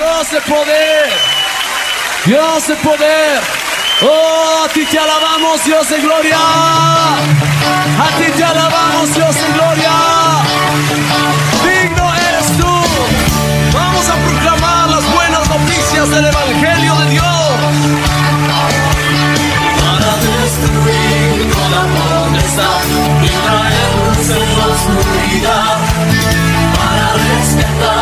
Dios de poder. Dios de poder. Oh, a ti te alabamos, Dios de gloria. A ti te alabamos, Dios de gloria. Digno eres tú. Vamos a proclamar las buenas noticias del Evangelio de Dios. Para destruir toda potestad y traer luz en la oscuridad. Para rescatar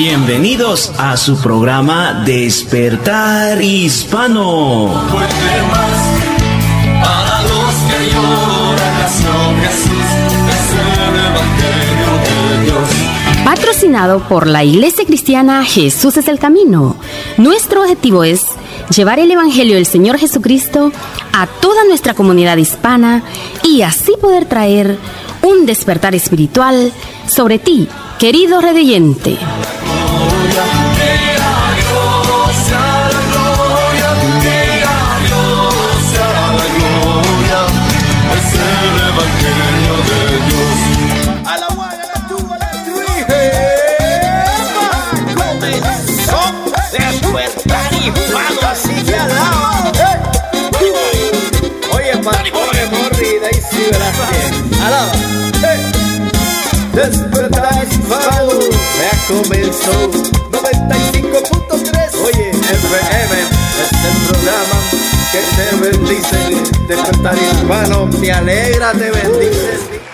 Bienvenidos a su programa Despertar Hispano. Puede más para los que lloran nació Jesús. Es el Evangelio de Dios. Patrocinado por la Iglesia Cristiana Jesús es el Camino. Nuestro objetivo es llevar el Evangelio del Señor Jesucristo a toda nuestra comunidad hispana y así poder traer un despertar espiritual sobre ti, querido redeyente. Despertar hispano, ya comenzó. 95.3. Oye, FM es el programa que te bendice. Despertar hispano, me alegra, te bendice.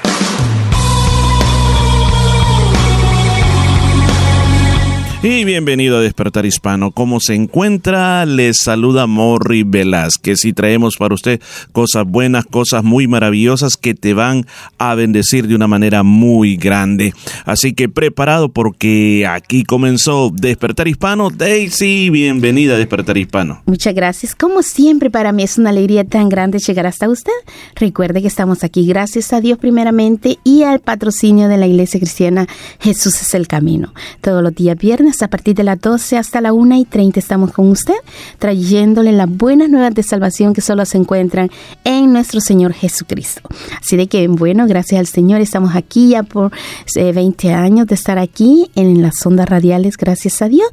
Y bienvenido a Despertar Hispano. ¿Cómo se encuentra? Les saluda Morri Velázquez y traemos para usted cosas buenas, cosas muy maravillosas que te van a bendecir de una manera muy grande. Así que preparado porque aquí comenzó Despertar Hispano. Daisy, bienvenida a Despertar Hispano. Muchas gracias. Como siempre, para mí es una alegría tan grande llegar hasta usted. Recuerde que estamos aquí gracias a Dios primeramente y al patrocinio de la Iglesia Cristiana Jesús es el Camino. Todos los días viernes a partir de las 12 hasta la 1 y 30 estamos con usted trayéndole las buenas nuevas de salvación que solo se encuentran en nuestro Señor Jesucristo. Así de que, bueno, gracias al Señor estamos aquí ya por eh, 20 años de estar aquí en las ondas radiales, gracias a Dios.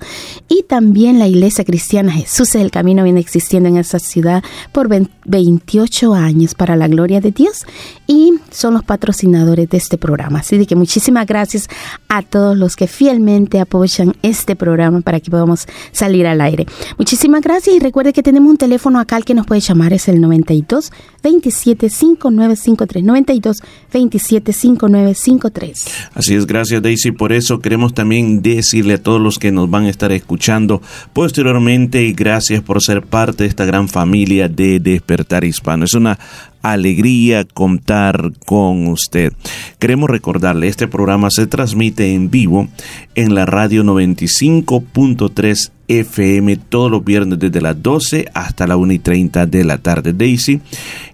Y también la Iglesia Cristiana Jesús es el Camino viene existiendo en esta ciudad por 20 28 años para la gloria de Dios y son los patrocinadores de este programa. Así de que muchísimas gracias a todos los que fielmente apoyan este programa para que podamos salir al aire. Muchísimas gracias y recuerde que tenemos un teléfono acá al que nos puede llamar, es el 92 27 5953 92 27 5953. Así es, gracias Daisy. Por eso queremos también decirle a todos los que nos van a estar escuchando posteriormente y gracias por ser parte de esta gran familia de Despertar Hispano. Es una alegría contar con usted. Queremos recordarle, este programa se transmite en vivo en la radio 95.3 FM todos los viernes desde las 12 hasta la 1 y 30 de la tarde. Daisy,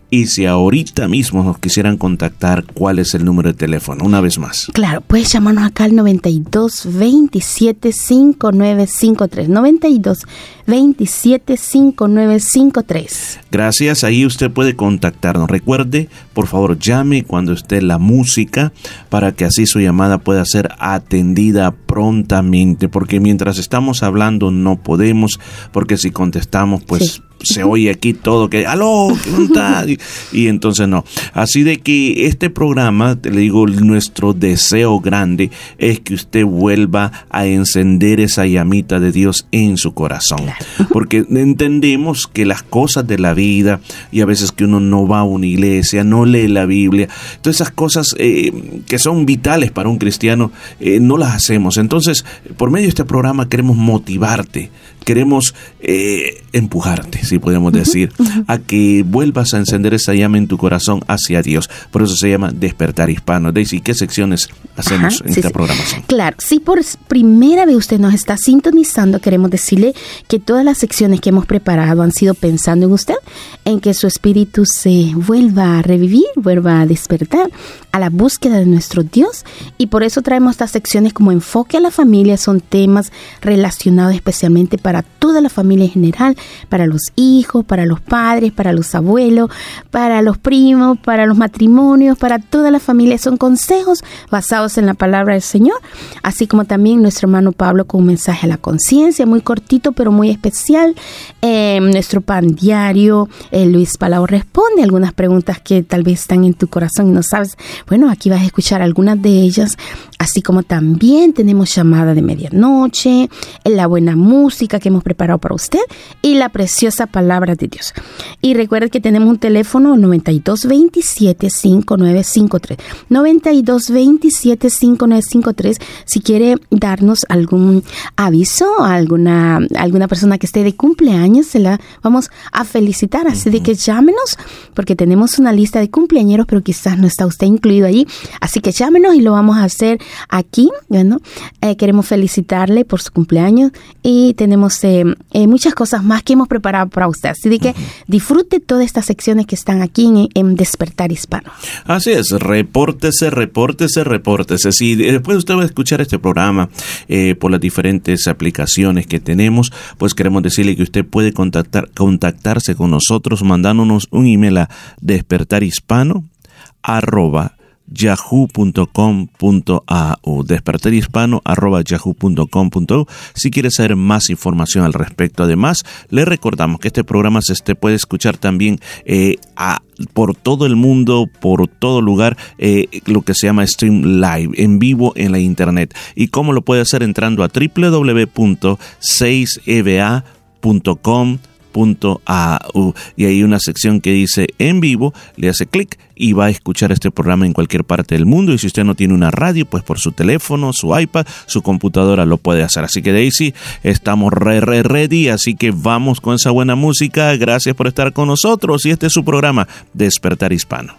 y si ahorita mismo nos quisieran contactar, ¿cuál es el número de teléfono? Una vez más. Claro, puedes llamarnos acá al 92 27 5953. 92 27 5953. Gracias, ahí usted puede contactarnos. Recuerde, por favor, llame cuando esté la música para que así su llamada pueda ser atendida prontamente, porque mientras estamos hablando no podemos, porque si contestamos, pues Sí. Se oye aquí todo que aló ¿qué onda?" y, y entonces no. Así de que este programa te le digo nuestro deseo grande es que usted vuelva a encender esa llamita de Dios en su corazón. Porque entendemos que las cosas de la vida y a veces que uno no va a una iglesia no lee la Biblia todas esas cosas eh, que son vitales para un cristiano eh, no las hacemos. Entonces por medio de este programa queremos motivarte queremos eh, empujarte, si podemos decir, a que vuelvas a encender esa llama en tu corazón hacia Dios. Por eso se llama Despertar Hispano. Daisy, ¿qué secciones hacemos Ajá, en sí, esta sí. programación? Claro, si por primera vez usted nos está sintonizando, queremos decirle que todas las secciones que hemos preparado han sido pensando en usted, en que su espíritu se vuelva a revivir, vuelva a despertar a la búsqueda de nuestro Dios y por eso traemos estas secciones como enfoque a la familia, son temas relacionados especialmente para toda la familia en general, para los hijos, para los padres, para los abuelos, para los primos, para los matrimonios, para toda la familia. Son consejos basados en la palabra del Señor, así como también nuestro hermano Pablo con un mensaje a la conciencia, muy cortito pero muy especial. Eh, nuestro pan diario, eh, Luis Palau responde algunas preguntas que tal vez están en tu corazón y no sabes. Bueno, aquí vas a escuchar algunas de ellas, así como también tenemos llamada de medianoche, la buena música que hemos preparado para usted y la preciosa palabra de Dios. Y recuerde que tenemos un teléfono 9227-5953. 9227-5953 si quiere darnos algún aviso a alguna, alguna persona que esté de cumpleaños, se la vamos a felicitar. Así de que llámenos porque tenemos una lista de cumpleañeros, pero quizás no está usted incluido allí. Así que llámenos y lo vamos a hacer aquí. Bueno, eh, queremos felicitarle por su cumpleaños y tenemos eh, eh, muchas cosas más que hemos preparado para usted. Así de que disfrute todas estas secciones que están aquí en, en Despertar Hispano. Así es, repórtese, repórtese, repórtese. Si después usted va a escuchar este programa eh, por las diferentes aplicaciones que tenemos, pues queremos decirle que usted puede contactar, contactarse con nosotros mandándonos un email a despertarhispano arroba yahoo.com.au despertarhispano arroba yahoo.com.au si quiere saber más información al respecto además le recordamos que este programa se este puede escuchar también eh, a, por todo el mundo por todo lugar eh, lo que se llama stream live en vivo en la internet. Y cómo lo puede hacer entrando a www.6eva.com .au y hay una sección que dice en vivo, le hace clic y va a escuchar este programa en cualquier parte del mundo y si usted no tiene una radio, pues por su teléfono, su iPad, su computadora lo puede hacer. Así que Daisy, estamos re, re ready, así que vamos con esa buena música. Gracias por estar con nosotros y este es su programa Despertar Hispano.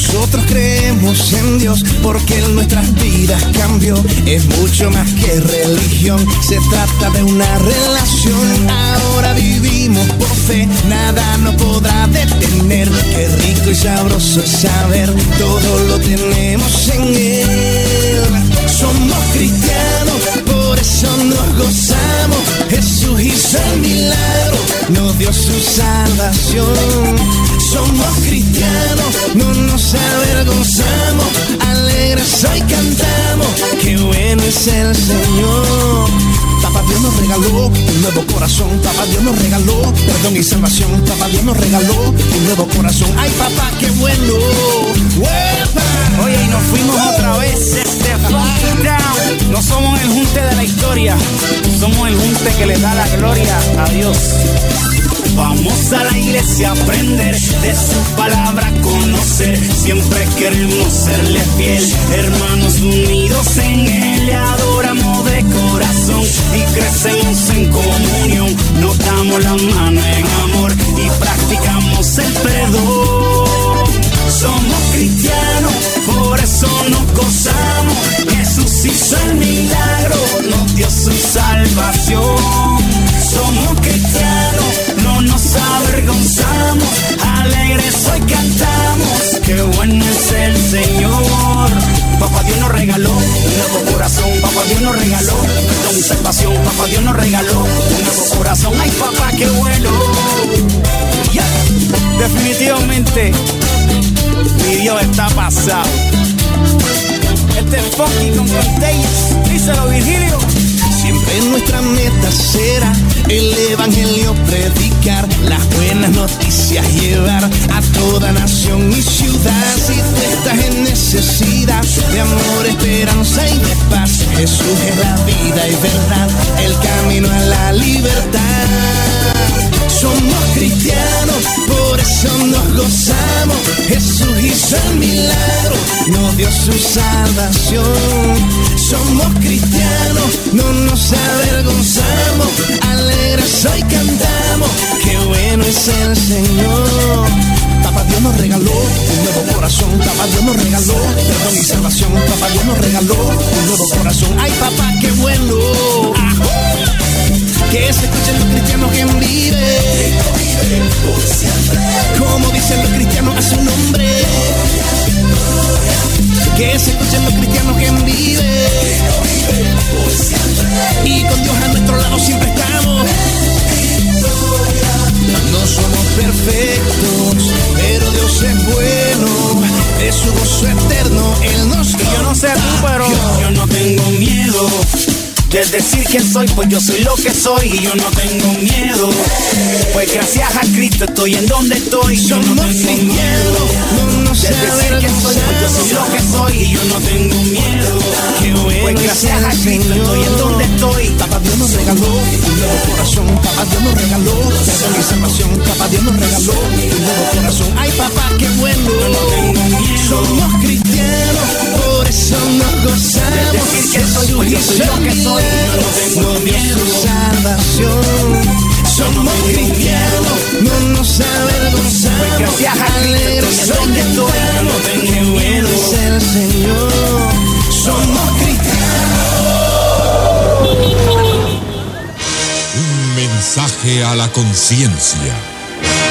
Nosotros creemos en Dios porque en nuestras vidas cambió. Es mucho más que religión, se trata de una relación. Ahora vivimos por fe, nada nos podrá detener. Qué rico y sabroso es saber, todo lo tenemos en Él. Somos cristianos, eso nos gozamos. Jesús hizo el milagro, nos dio su salvación. Somos cristianos, no nos avergonzamos, alegres hoy cantamos, qué bueno es el Señor. Papá Dios nos regaló un nuevo corazón, papá Dios nos regaló perdón y salvación, papá Dios nos regaló un nuevo corazón. Ay papá, qué bueno. ¡Uepa! Oye, y nos fuimos otra vez, este Funky Down. No somos el junte de la historia, somos el junte que le da la gloria a Dios. Vamos a la iglesia a aprender de su palabra, conocer. Siempre queremos serle fiel, hermanos unidos en él. Le adoramos corazón y crecemos en comunión. Nos damos la mano en amor y practicamos el perdón. Nos regaló un nuevo corazón. Ay, papá, qué bueno. Definitivamente, mi Dios está pasado. Este es Funky con Contagious. Díselo, Virgilio. Siempre nuestra meta será el evangelio predicar, las buenas noticias llevar a toda nación y ciudad. Si tú estás en necesidad de amor, esperanza y de paz, Jesús es la vida y verdad, el camino a la libertad. Somos cristianos, por eso nos gozamos. Jesús hizo el milagro, nos dio su salvación. Somos cristianos, no nos avergonzamos. Alegres hoy cantamos, qué bueno es el Señor. Papá Dios nos regaló un nuevo corazón, papá Dios nos regaló perdón y salvación, papá Dios nos regaló un nuevo corazón. Ay papá, qué bueno. Que se escuchen los cristianos que viven. Como dicen los cristianos a su nombre. Que se escuchen los cristianos que viven. Y con Dios a nuestro lado siempre estamos. No somos perfectos, pero Dios es bueno. Es su gozo eterno, Él nos Yo no sé tú, pero yo no tengo miedo. De decir quién soy, pues yo soy lo que soy y yo no tengo miedo. Pues gracias a Cristo estoy en donde estoy. Yo no tengo miedo. De decir quién soy, pues yo soy lo que soy y yo no tengo miedo. Pues es gracias a Cristo estoy en donde estoy. Papá Dios nos regaló un nuevo corazón, papá Dios nos regaló perdón salvación, papá Dios nos regaló un nuevo corazón. Ay papá, qué bueno, somos cristianos, por eso nos gozamos. decir que soy, pues yo soy lo que soy, yo no tengo salvación. Somos cristianos, no nos avergonzamos. Gracias a Alegres en donde estoy, no miedo. es el Señor. Somos cristianos. Un mensaje a la conciencia.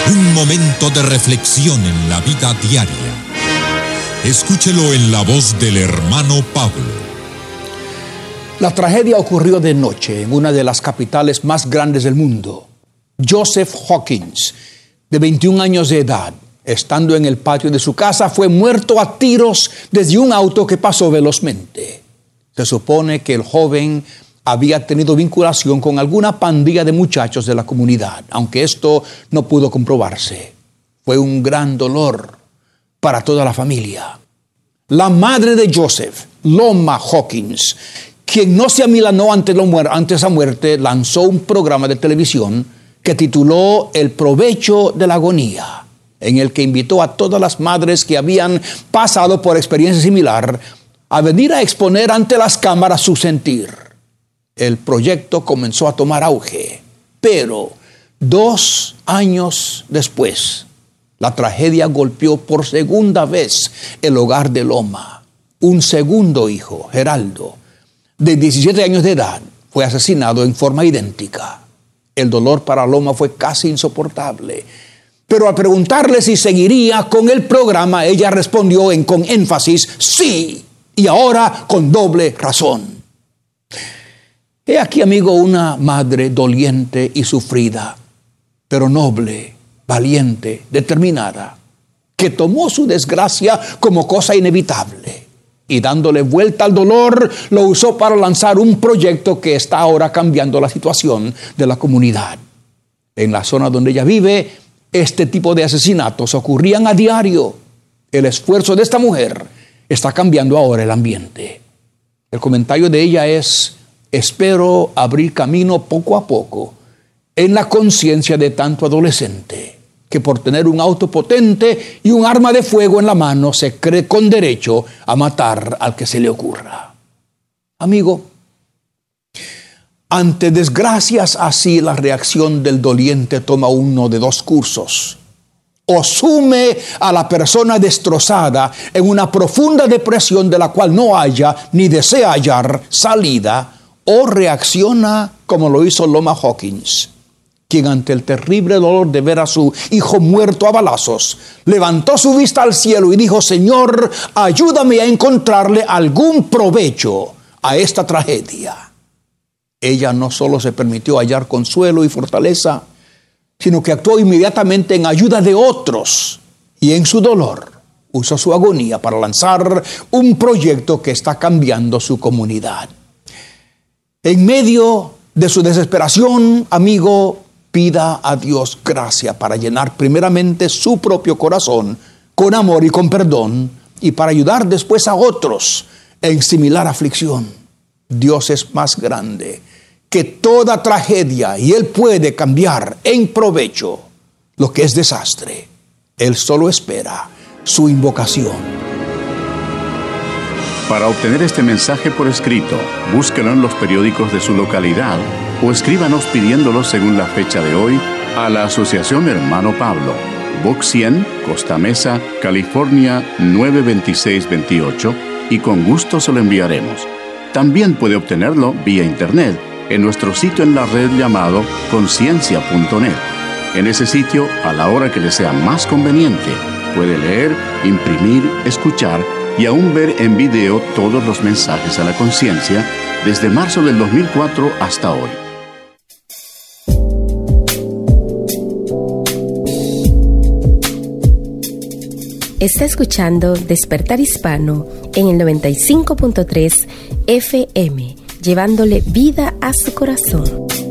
Un momento de reflexión en la vida diaria. Escúchelo en la voz del hermano Pablo. La tragedia ocurrió de noche en una de las capitales más grandes del mundo. Joseph Hawkins, de 21 años de edad, estando en el patio de su casa, fue muerto a tiros desde un auto que pasó velozmente. Se supone que el joven había tenido vinculación con alguna pandilla de muchachos de la comunidad, aunque esto no pudo comprobarse. Fue un gran dolor para toda la familia. La madre de Joseph, Loma Hawkins, quien no se amilanó ante, ante esa muerte, lanzó un programa de televisión que tituló El provecho de la agonía, en el que invitó a todas las madres que habían pasado por experiencia similar a venir a exponer ante las cámaras su sentir. El proyecto comenzó a tomar auge, pero dos años después, la tragedia golpeó por segunda vez el hogar de Loma. Un segundo hijo, Geraldo, de 17 años de edad, fue asesinado en forma idéntica. El dolor para Loma fue casi insoportable. Pero al preguntarle si seguiría con el programa, ella respondió en, con énfasis, sí, y ahora con doble razón. He aquí, amigo, una madre doliente y sufrida, pero noble, valiente, determinada, que tomó su desgracia como cosa inevitable y dándole vuelta al dolor, lo usó para lanzar un proyecto que está ahora cambiando la situación de la comunidad. En la zona donde ella vive, este tipo de asesinatos ocurrían a diario. El esfuerzo de esta mujer está cambiando ahora el ambiente. El comentario de ella es, espero abrir camino poco a poco en la conciencia de tanto adolescente que por tener un auto potente y un arma de fuego en la mano se cree con derecho a matar al que se le ocurra. Amigo, ante desgracias así la reacción del doliente toma uno de dos cursos. O sume a la persona destrozada en una profunda depresión de la cual no haya ni desea hallar salida, o reacciona como lo hizo Loma Hawkins, quien ante el terrible dolor de ver a su hijo muerto a balazos, levantó su vista al cielo y dijo, Señor, ayúdame a encontrarle algún provecho a esta tragedia. Ella no solo se permitió hallar consuelo y fortaleza, sino que actuó inmediatamente en ayuda de otros y en su dolor usó su agonía para lanzar un proyecto que está cambiando su comunidad. En medio de su desesperación, amigo, pida a Dios gracia para llenar primeramente su propio corazón con amor y con perdón y para ayudar después a otros en similar aflicción. Dios es más grande que toda tragedia y Él puede cambiar en provecho lo que es desastre. Él solo espera su invocación. Para obtener este mensaje por escrito, búsquelo en los periódicos de su localidad o escríbanos pidiéndolo según la fecha de hoy a la Asociación Hermano Pablo, Box 100, Costa Mesa, California 92628 y con gusto se lo enviaremos. También puede obtenerlo vía internet en nuestro sitio en la red llamado conciencia.net. En ese sitio, a la hora que le sea más conveniente, Puede leer, imprimir, escuchar y aún ver en video todos los mensajes a la conciencia desde marzo del 2004 hasta hoy. Está escuchando Despertar Hispano en el 95.3 FM, llevándole vida a su corazón.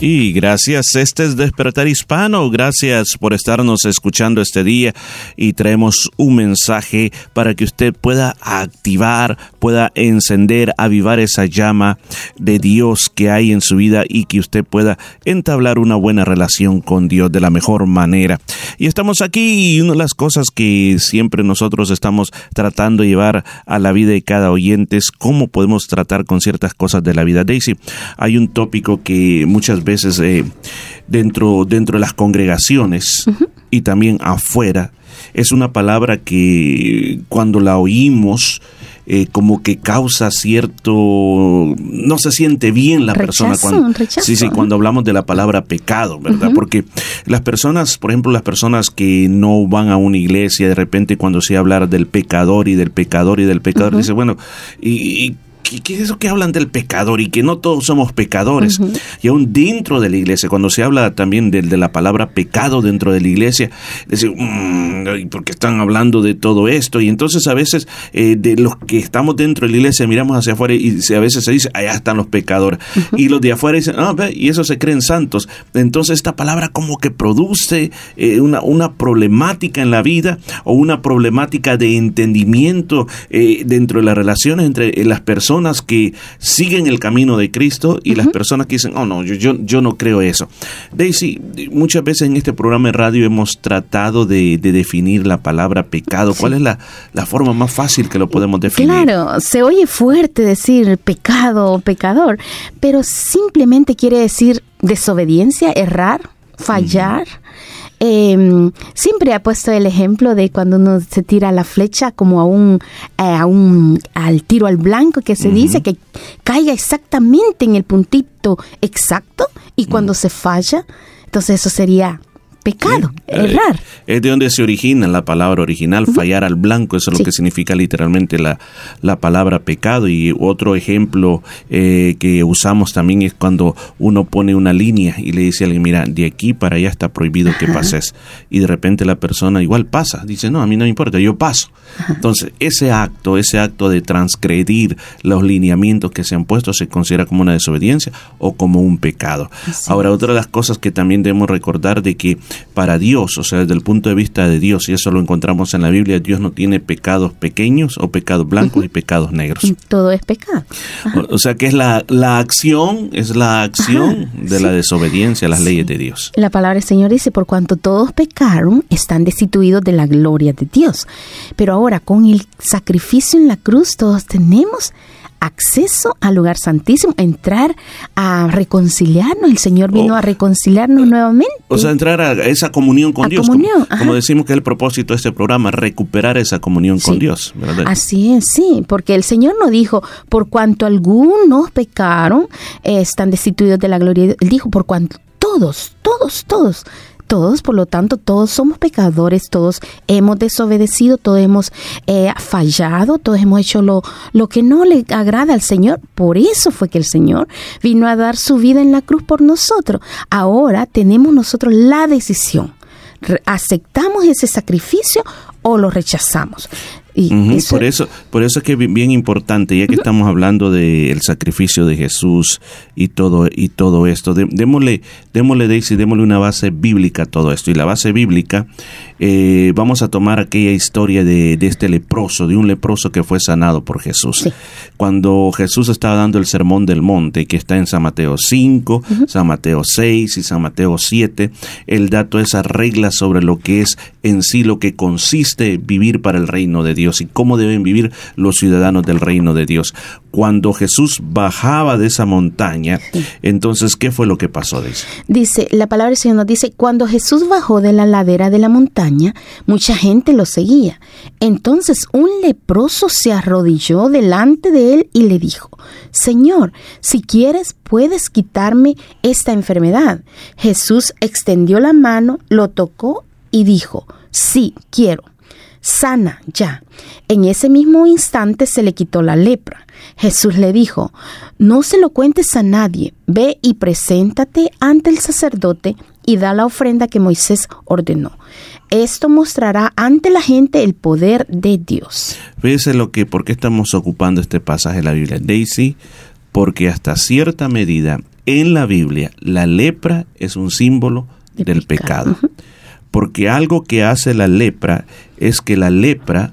Y gracias, este es Despertar Hispano, gracias por estarnos escuchando este día y traemos un mensaje para que usted pueda activar, pueda encender, avivar esa llama de Dios que hay en su vida y que usted pueda entablar una buena relación con Dios de la mejor manera. Y estamos aquí y una de las cosas que siempre nosotros estamos tratando de llevar a la vida de cada oyente es cómo podemos tratar con ciertas cosas de la vida. Daisy, hay un tópico que muchas veces eh, dentro, dentro de las congregaciones y también afuera, es una palabra que cuando la oímos, eh, como que causa cierto no se siente bien la persona cuando sí sí cuando hablamos de la palabra pecado verdad porque las personas por ejemplo las personas que no van a una iglesia de repente cuando se habla del pecador y del pecador y del pecador dice bueno y, y ¿qué, es eso que hablan del pecador y que no todos somos pecadores? Y aún dentro de la iglesia, cuando se habla también de, de la palabra pecado dentro de la iglesia, decir, mmm, porque están hablando de todo esto? Y entonces a veces eh, de los que estamos dentro de la iglesia miramos hacia afuera y a veces se dice, allá están los pecadores. Y los de afuera dicen, ah, ve, y eso se creen santos. Entonces esta palabra como que produce eh, una, una problemática en la vida o una problemática de entendimiento eh, dentro de las relaciones entre las personas que siguen el camino de Cristo y las personas que dicen, oh no, yo, yo, yo no creo eso. Daisy, muchas veces en este programa de radio hemos tratado de, definir la palabra pecado. ¿Cuál es la, la, forma más fácil que lo podemos definir? Claro, se oye fuerte decir pecado o pecador, pero simplemente quiere decir desobediencia, errar, fallar. Eh, siempre ha puesto el ejemplo de cuando uno se tira la flecha como a un, eh, a un al tiro al blanco que se dice que caiga exactamente en el puntito exacto y cuando se falla, entonces eso sería pecado, errar. Es de donde se origina la palabra original, fallar al blanco, eso es lo que significa literalmente la, la palabra pecado. Y otro ejemplo eh, que usamos también es cuando uno pone una línea y le dice a alguien, mira, de aquí para allá está prohibido que pases. Y de repente la persona igual pasa, dice, no, a mí no me importa, yo paso. Entonces, ese acto, ese acto de transgredir los lineamientos que se han puesto se considera como una desobediencia o como un pecado. Ahora, otra de las cosas que también debemos recordar de que para Dios, o sea, desde el punto de vista de Dios, y eso lo encontramos en la Biblia, Dios no tiene pecados pequeños o pecados blancos y pecados negros. Todo es pecado. O, sea que es la, la acción, es la acción de la desobediencia a las leyes de Dios. La palabra del Señor dice, por cuanto todos pecaron, están destituidos de la gloria de Dios. Pero ahora, con el sacrificio en la cruz, todos tenemos acceso al lugar santísimo, entrar a reconciliarnos. El Señor vino a reconciliarnos nuevamente. O sea, entrar a esa comunión con Dios. como, decimos que es el propósito de este programa, recuperar esa comunión con Dios. Así es, sí, porque el Señor no dijo, por cuanto algunos pecaron, están destituidos de la gloria. Él dijo, por cuanto todos, todos, todos todos, por lo tanto, todos somos pecadores, todos hemos desobedecido, todos hemos eh, fallado, todos hemos hecho lo, lo que no le agrada al Señor. Por eso fue que el Señor vino a dar su vida en la cruz por nosotros. Ahora tenemos nosotros la decisión. ¿Aceptamos ese sacrificio o lo rechazamos? Por eso, por eso es que es bien importante, ya que estamos hablando del sacrificio de Jesús y todo y todo esto, démosle, démosle Daisy, démosle una base bíblica a todo esto. Y la base bíblica, eh, vamos a tomar aquella historia de, este leproso, de un leproso que fue sanado por Jesús. Cuando Jesús estaba dando el sermón del monte, que está en San Mateo 5, San Mateo 6 y San Mateo 7, él da todas esas reglas sobre lo que es en sí lo que consiste vivir para el reino de Dios Dios y cómo deben vivir los ciudadanos del reino de Dios. Cuando Jesús bajaba de esa montaña, entonces, ¿qué fue lo que pasó? Dice, Dice, la palabra del Señor nos dice, cuando Jesús bajó de la ladera de la montaña, mucha gente lo seguía. Entonces un leproso se arrodilló delante de él y le dijo, Señor, si quieres, puedes quitarme esta enfermedad. Jesús extendió la mano, lo tocó y dijo, sí, quiero. Sana ya. En ese mismo instante se le quitó la lepra. Jesús le dijo, no se lo cuentes a nadie, ve y preséntate ante el sacerdote y da la ofrenda que Moisés ordenó. Esto mostrará ante la gente el poder de Dios. Fíjese lo que, ¿por qué estamos ocupando este pasaje de la Biblia? Daisy, porque hasta cierta medida en la Biblia la lepra es un símbolo del pecado. Porque algo que hace la lepra es que la lepra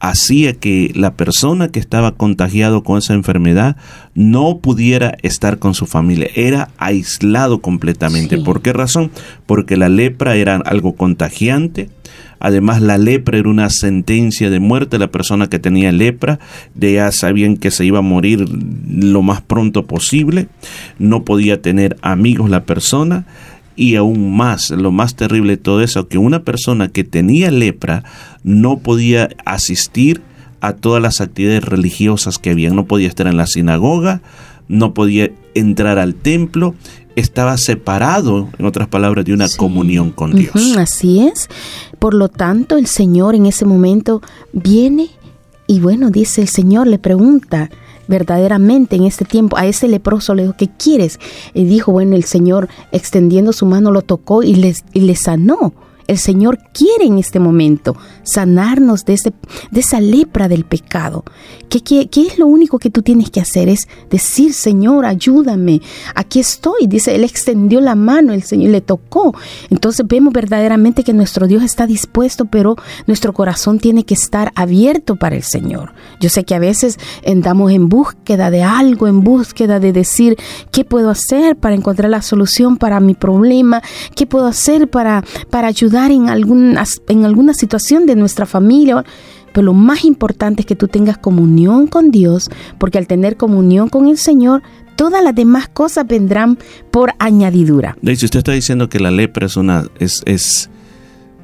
hacía que la persona que estaba contagiado con esa enfermedad no pudiera estar con su familia, era aislado completamente. ¿Por qué razón? Porque la lepra era algo contagiante, Además, la lepra era una sentencia de muerte. La persona que tenía lepra, de ya sabían que se iba a morir lo más pronto posible. No podía tener amigos la persona. Y aún más, lo más terrible de todo eso, que una persona que tenía lepra no podía asistir a todas las actividades religiosas que habían. No podía estar en la sinagoga, no podía entrar al templo, estaba separado, en otras palabras, de una comunión con Dios. Así es. Por lo tanto, el Señor en ese momento viene y bueno, dice el Señor, le pregunta verdaderamente en este tiempo a ese leproso, le dijo, ¿qué quieres? Y dijo, bueno, el Señor extendiendo su mano lo tocó y le, y le sanó. El Señor quiere en este momento sanarnos de, ese, de esa lepra del pecado. ¿Qué, es lo único que tú tienes que hacer? Es decir, Señor, ayúdame. Aquí estoy. Dice, Él extendió la mano, el Señor le tocó. Entonces vemos verdaderamente que nuestro Dios está dispuesto, pero nuestro corazón tiene que estar abierto para el Señor. Yo sé que a veces andamos en búsqueda de algo, en búsqueda de decir, ¿qué puedo hacer para encontrar la solución para mi problema? ¿Qué puedo hacer para, para ayudar? En, algún, en alguna situación de nuestra familia. Pero lo más importante es que tú tengas comunión con Dios, porque al tener comunión con el Señor, todas las demás cosas vendrán por añadidura. Hecho, usted está diciendo que la lepra es una es, es,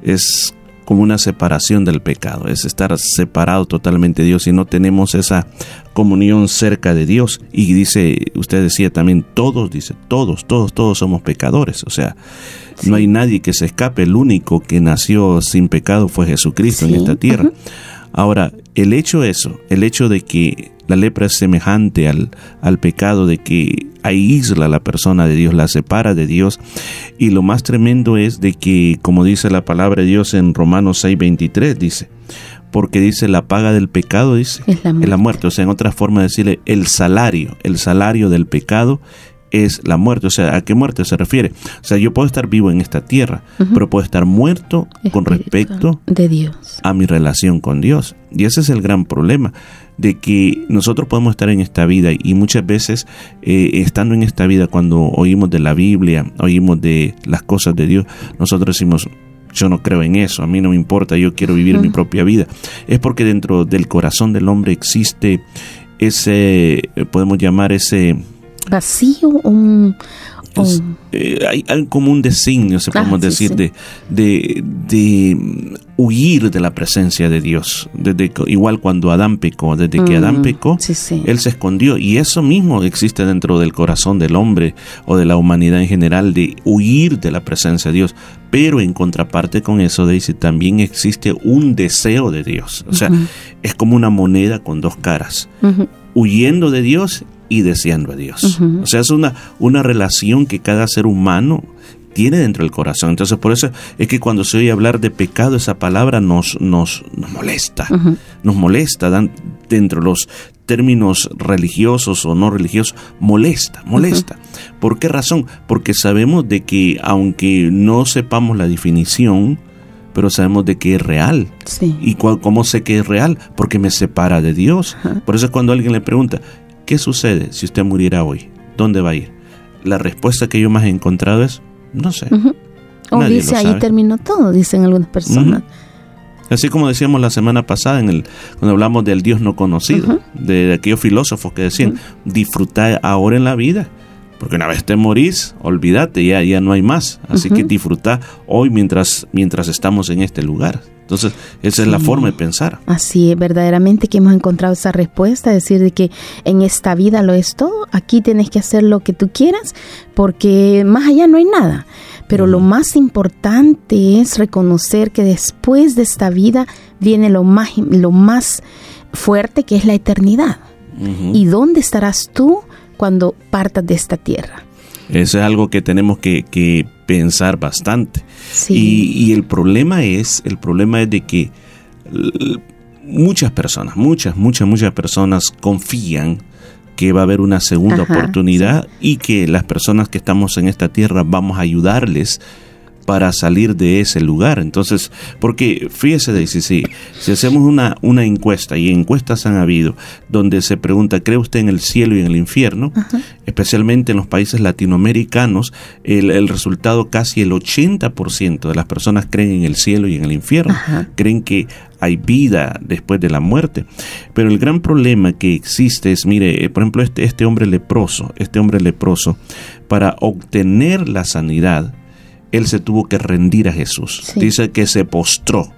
es como una separación del pecado, es estar separado totalmente de Dios y no tenemos esa comunión cerca de Dios. Y dice, usted decía también, todos, dice, todos, todos, todos somos pecadores. O sea, sí. no hay nadie que se escape, el único que nació sin pecado fue Jesucristo sí. en esta tierra. Uh -huh. Ahora, el hecho eso, el hecho de que la lepra es semejante al, al pecado, de que aísla a la persona de Dios, la separa de Dios. Y lo más tremendo es de que, como dice la palabra de Dios en Romanos 6:23, dice, porque dice la paga del pecado, dice, es la, es la muerte. O sea, en otra forma de decirle, el salario, el salario del pecado es la muerte. O sea, ¿a qué muerte se refiere? O sea, yo puedo estar vivo en esta tierra, uh -huh. pero puedo estar muerto Espíritu con respecto de Dios. a mi relación con Dios. Y ese es el gran problema, de que nosotros podemos estar en esta vida y muchas veces eh, estando en esta vida, cuando oímos de la Biblia, oímos de las cosas de Dios, nosotros decimos, yo no creo en eso, a mí no me importa, yo quiero vivir uh -huh. mi propia vida. Es porque dentro del corazón del hombre existe ese, podemos llamar ese vacío, un... Eh, hay, hay, como un designio, se podemos ah, sí, decir, sí. De, de, de, huir de la presencia de Dios. Desde, igual cuando Adán pecó, desde que mm, Adán pecó, sí, él se escondió. Y eso mismo existe dentro del corazón del hombre o de la humanidad en general, de huir de la presencia de Dios. Pero en contraparte con eso, dice, también existe un deseo de Dios. O sea, uh -huh. es como una moneda con dos caras. Uh -huh. Huyendo de Dios y deseando a Dios. Uh -huh. O sea, es una, una relación que cada ser humano tiene dentro del corazón. Entonces, por eso es que cuando se oye hablar de pecado, esa palabra nos, nos, nos molesta. Uh -huh. Nos molesta dan, dentro de los términos religiosos o no religiosos, molesta, molesta. Uh -huh. ¿Por qué razón? Porque sabemos de que aunque no sepamos la definición, pero sabemos de que es real. Sí. ¿Y cómo sé que es real? Porque me separa de Dios. Uh -huh. Por eso es cuando alguien le pregunta, ¿Qué sucede si usted muriera hoy? ¿Dónde va a ir? La respuesta que yo más he encontrado es, no sé. Uh -huh. O Nadie dice, ahí terminó todo, dicen algunas personas. Uh -huh. Así como decíamos la semana pasada en el cuando hablamos del Dios no conocido, de aquellos filósofos que decían, disfrutar ahora en la vida. Porque una vez te morís, olvídate, ya, ya no hay más. Así que disfruta hoy mientras, mientras estamos en este lugar. Entonces, esa es la forma de pensar. Así es, verdaderamente que hemos encontrado esa respuesta, decir de que en esta vida lo es todo, aquí tienes que hacer lo que tú quieras, porque más allá no hay nada. Pero lo más importante es reconocer que después de esta vida viene lo más, lo más fuerte que es la eternidad. ¿Y dónde estarás tú cuando partas de esta tierra? Eso es algo que tenemos que, que pensar bastante. Sí. Y, y el problema es, el problema es de que muchas personas, muchas, muchas, muchas personas confían que va a haber una segunda Ajá, oportunidad y que las personas que estamos en esta tierra vamos a ayudarles para salir de ese lugar. Entonces, porque fíjese, Daisy, si, si hacemos una, una encuesta, y encuestas han habido, donde se pregunta, ¿cree usted en el cielo y en el infierno? Especialmente en los países latinoamericanos, el, el resultado casi el 80% de las personas creen en el cielo y en el infierno. Creen que hay vida después de la muerte. Pero el gran problema que existe es, mire, eh, por ejemplo, este, este hombre leproso, este hombre leproso, para obtener la sanidad, él se tuvo que rendir a Jesús. Sí. Dice que se postró.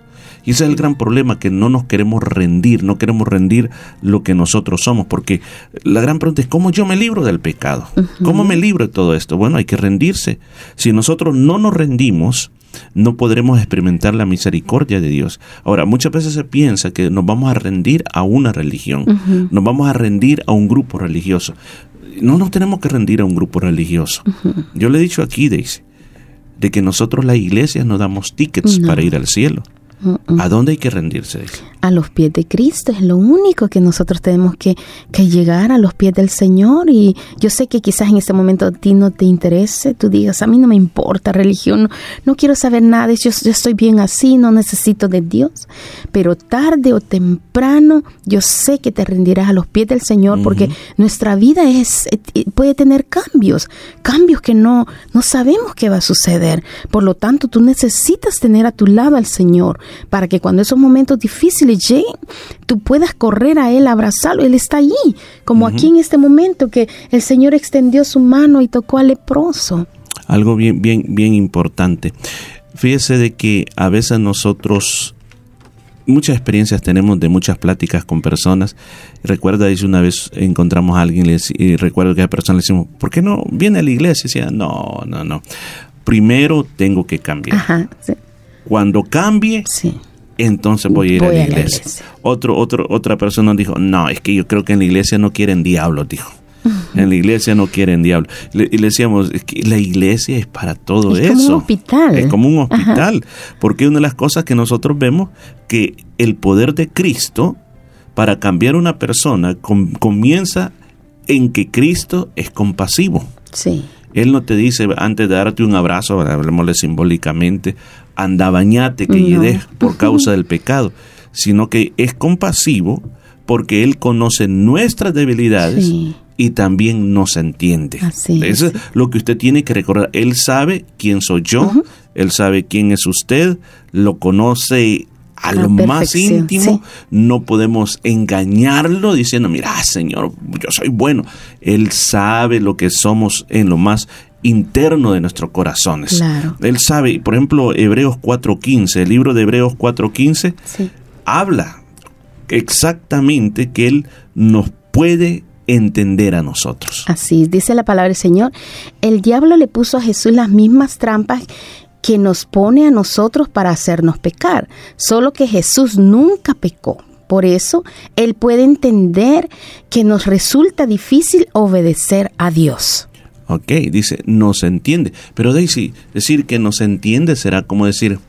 Y ese es el gran problema, que no nos queremos rendir, no queremos rendir lo que nosotros somos, porque la gran pregunta es, ¿cómo yo me libro del pecado? ¿Cómo me libro de todo esto? Bueno, hay que rendirse. Si nosotros no nos rendimos, no podremos experimentar la misericordia de Dios. Ahora, muchas veces se piensa que nos vamos a rendir a una religión, nos vamos a rendir a un grupo religioso. No nos tenemos que rendir a un grupo religioso. Yo le he dicho aquí, Daisy, de que nosotros las iglesias no damos tickets No. para ir al cielo. ¿A dónde hay que rendirse? A los pies de Cristo. Es lo único que nosotros tenemos que, que llegar a los pies del Señor. Y yo sé que quizás en este momento a ti no te interese, tú digas, a mí no me importa religión, no, no quiero saber nada, yo, yo estoy bien así, no necesito de Dios. Pero tarde o temprano yo sé que te rendirás a los pies del Señor porque nuestra vida es eh, puede tener cambios, cambios que no, no sabemos qué va a suceder. Por lo tanto, tú necesitas tener a tu lado al Señor para que cuando esos momentos difíciles lleguen, tú puedas correr a Él, abrazarlo. Él está allí, como aquí en este momento que el Señor extendió su mano y tocó al leproso. Algo bien, bien, bien importante. Fíjese de que a veces nosotros muchas experiencias tenemos de muchas pláticas con personas. Recuerda, dice una vez encontramos a alguien y, recuerdo que a esa persona le decimos, ¿por qué no viene a la iglesia? Y decía, no, no, no. Primero tengo que cambiar. Ajá, sí. Cuando cambie, entonces voy a ir Voy a la a la iglesia. Otro, otro, otra persona dijo, no, es que yo creo que en la iglesia no quieren diablos, dijo. En la iglesia no quieren diablos. Le- y le decíamos, es que la iglesia es para todo Es eso. como un hospital. Es como un hospital. Porque una de las cosas que nosotros vemos, que el poder de Cristo para cambiar una persona com- comienza en que Cristo es compasivo. Sí. Él no te dice antes de darte un abrazo, hablemosle simbólicamente, anda bañate que No. llegues por causa del pecado, sino que es compasivo porque Él conoce nuestras debilidades Sí. y también nos entiende. Así. Eso es lo que usted tiene que recordar. Él sabe quién soy yo, Él sabe quién es usted, lo conoce a lo más íntimo, sí. no podemos engañarlo diciendo, mira, Señor, yo soy bueno. Él sabe lo que somos en lo más interno de nuestros corazones. Claro. Él sabe, por ejemplo, Hebreos 4.15, el libro de Hebreos 4.15 Sí. habla exactamente que Él nos puede entender a nosotros. Así dice la palabra del Señor. El diablo le puso a Jesús las mismas trampas que nos pone a nosotros para hacernos pecar, solo que Jesús nunca pecó. Por eso Él puede entender que nos resulta difícil obedecer a Dios. Ok, dice, nos entiende. Pero Daisy, decir que nos entiende será como decir,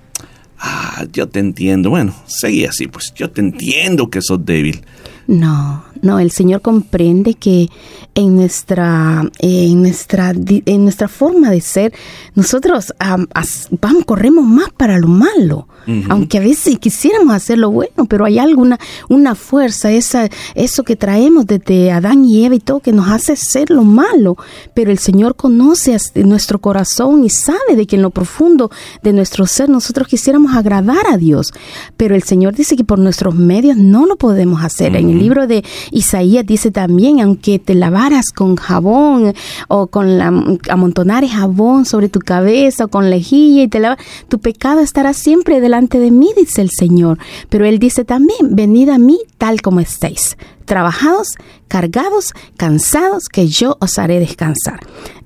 ah, yo te entiendo. Bueno, seguí así, pues yo te entiendo que sos débil. No, no, el Señor comprende que en nuestra, en nuestra, en nuestra forma de ser, nosotros as- vamos, corremos más para lo malo. Aunque a veces quisiéramos hacer lo bueno, pero hay alguna una fuerza, esa, eso que traemos desde Adán y Eva y todo, que nos hace ser lo malo. Pero el Señor conoce nuestro corazón y sabe de que en lo profundo de nuestro ser nosotros quisiéramos agradar a Dios. Pero el Señor dice que por nuestros medios no lo podemos hacer. En el libro de Isaías dice también, aunque te lavaras con jabón o con la, amontonares jabón sobre tu cabeza o con lejilla y te lavas, tu pecado estará siempre delante de mí, dice el Señor. Pero Él dice también, venid a mí tal como estéis, trabajados, cargados, cansados, que yo os haré descansar.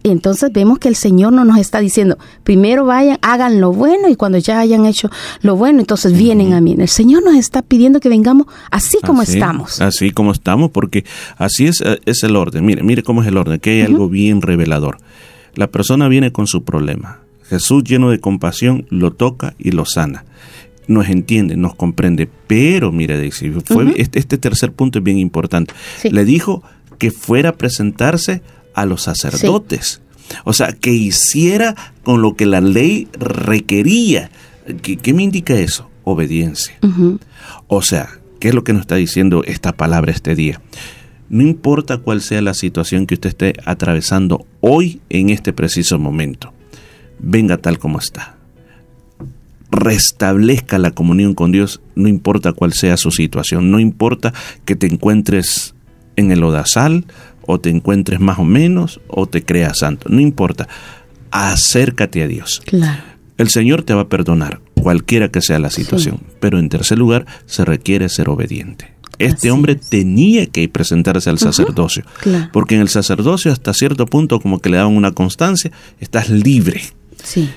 Y entonces vemos que el Señor no nos está diciendo, primero vayan, hagan lo bueno y cuando ya hayan hecho lo bueno, entonces vienen a mí. El Señor nos está pidiendo que vengamos así como estamos. Así como estamos, porque así es, eh, es el orden. Mire, mire cómo es el orden, que hay algo bien revelador. La persona viene con su problema. Jesús, lleno de compasión, lo toca y lo sana nos entiende, nos comprende. Pero, Daisy, fue, este, este, tercer punto es bien importante. Le dijo que fuera a presentarse a los sacerdotes. O sea, que hiciera con lo que la ley requería. ¿Qué, me indica eso? Obediencia. O sea, ¿qué es lo que nos está diciendo esta palabra este día? No importa cuál sea la situación que usted esté atravesando hoy en este preciso momento, venga tal como está. Restablezca la comunión con Dios, no importa cuál sea su situación, no importa que te encuentres en el odasal o te encuentres más o menos o te creas santo, no importa, acércate a Dios. El Señor te va a perdonar, cualquiera que sea la situación, pero en tercer lugar se requiere ser obediente. Este hombre tenía que presentarse al sacerdocio, porque en el sacerdocio hasta cierto punto como que le daban una constancia, estás libre,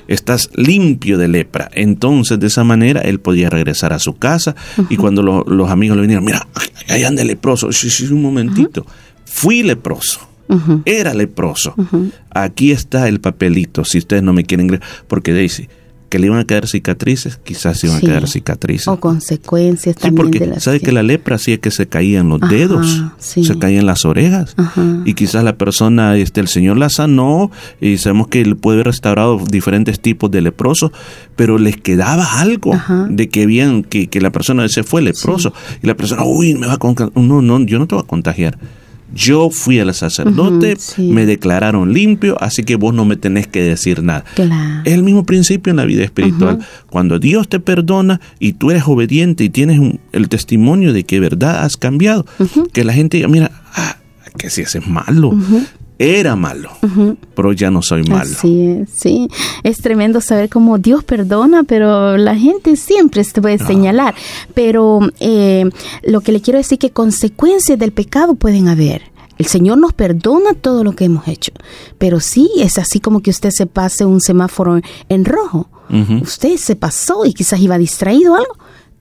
Estás limpio de lepra. Entonces, de esa manera, él podía regresar a su casa y cuando los amigos le vinieron, mira, ahí anda leproso. Sí, sí, un momentito. Fui leproso. Era leproso. Aquí está el papelito, si ustedes no me quieren creer. Porque Daisy, que le iban a quedar cicatrices, quizás se iban a quedar cicatrices. O consecuencias también porque de la sabe que la lepra hacía que se caían los dedos, se caían las orejas. Y quizás la persona, este, el Señor la sanó y sabemos que él puede haber restaurado diferentes tipos de leprosos, pero les quedaba algo de que bien que, que, la persona se fue leproso. Y la persona, uy, me va a contagiar. No, no, yo no te voy a contagiar yo fui al sacerdote, me declararon limpio, así que vos no me tenés que decir nada. Es el mismo principio en la vida espiritual. Cuando Dios te perdona y tú eres obediente y tienes el testimonio de que verdad has cambiado, que la gente diga, mira, ah, que si ese es malo, era malo, pero ya no soy malo. Sí, sí. Es tremendo saber cómo Dios perdona, pero la gente siempre se puede señalar. Pero eh, lo que le quiero decir que consecuencias del pecado pueden haber. El Señor nos perdona todo lo que hemos hecho, pero sí es así como que usted se pase un semáforo en rojo. Usted se pasó y quizás iba distraído o algo.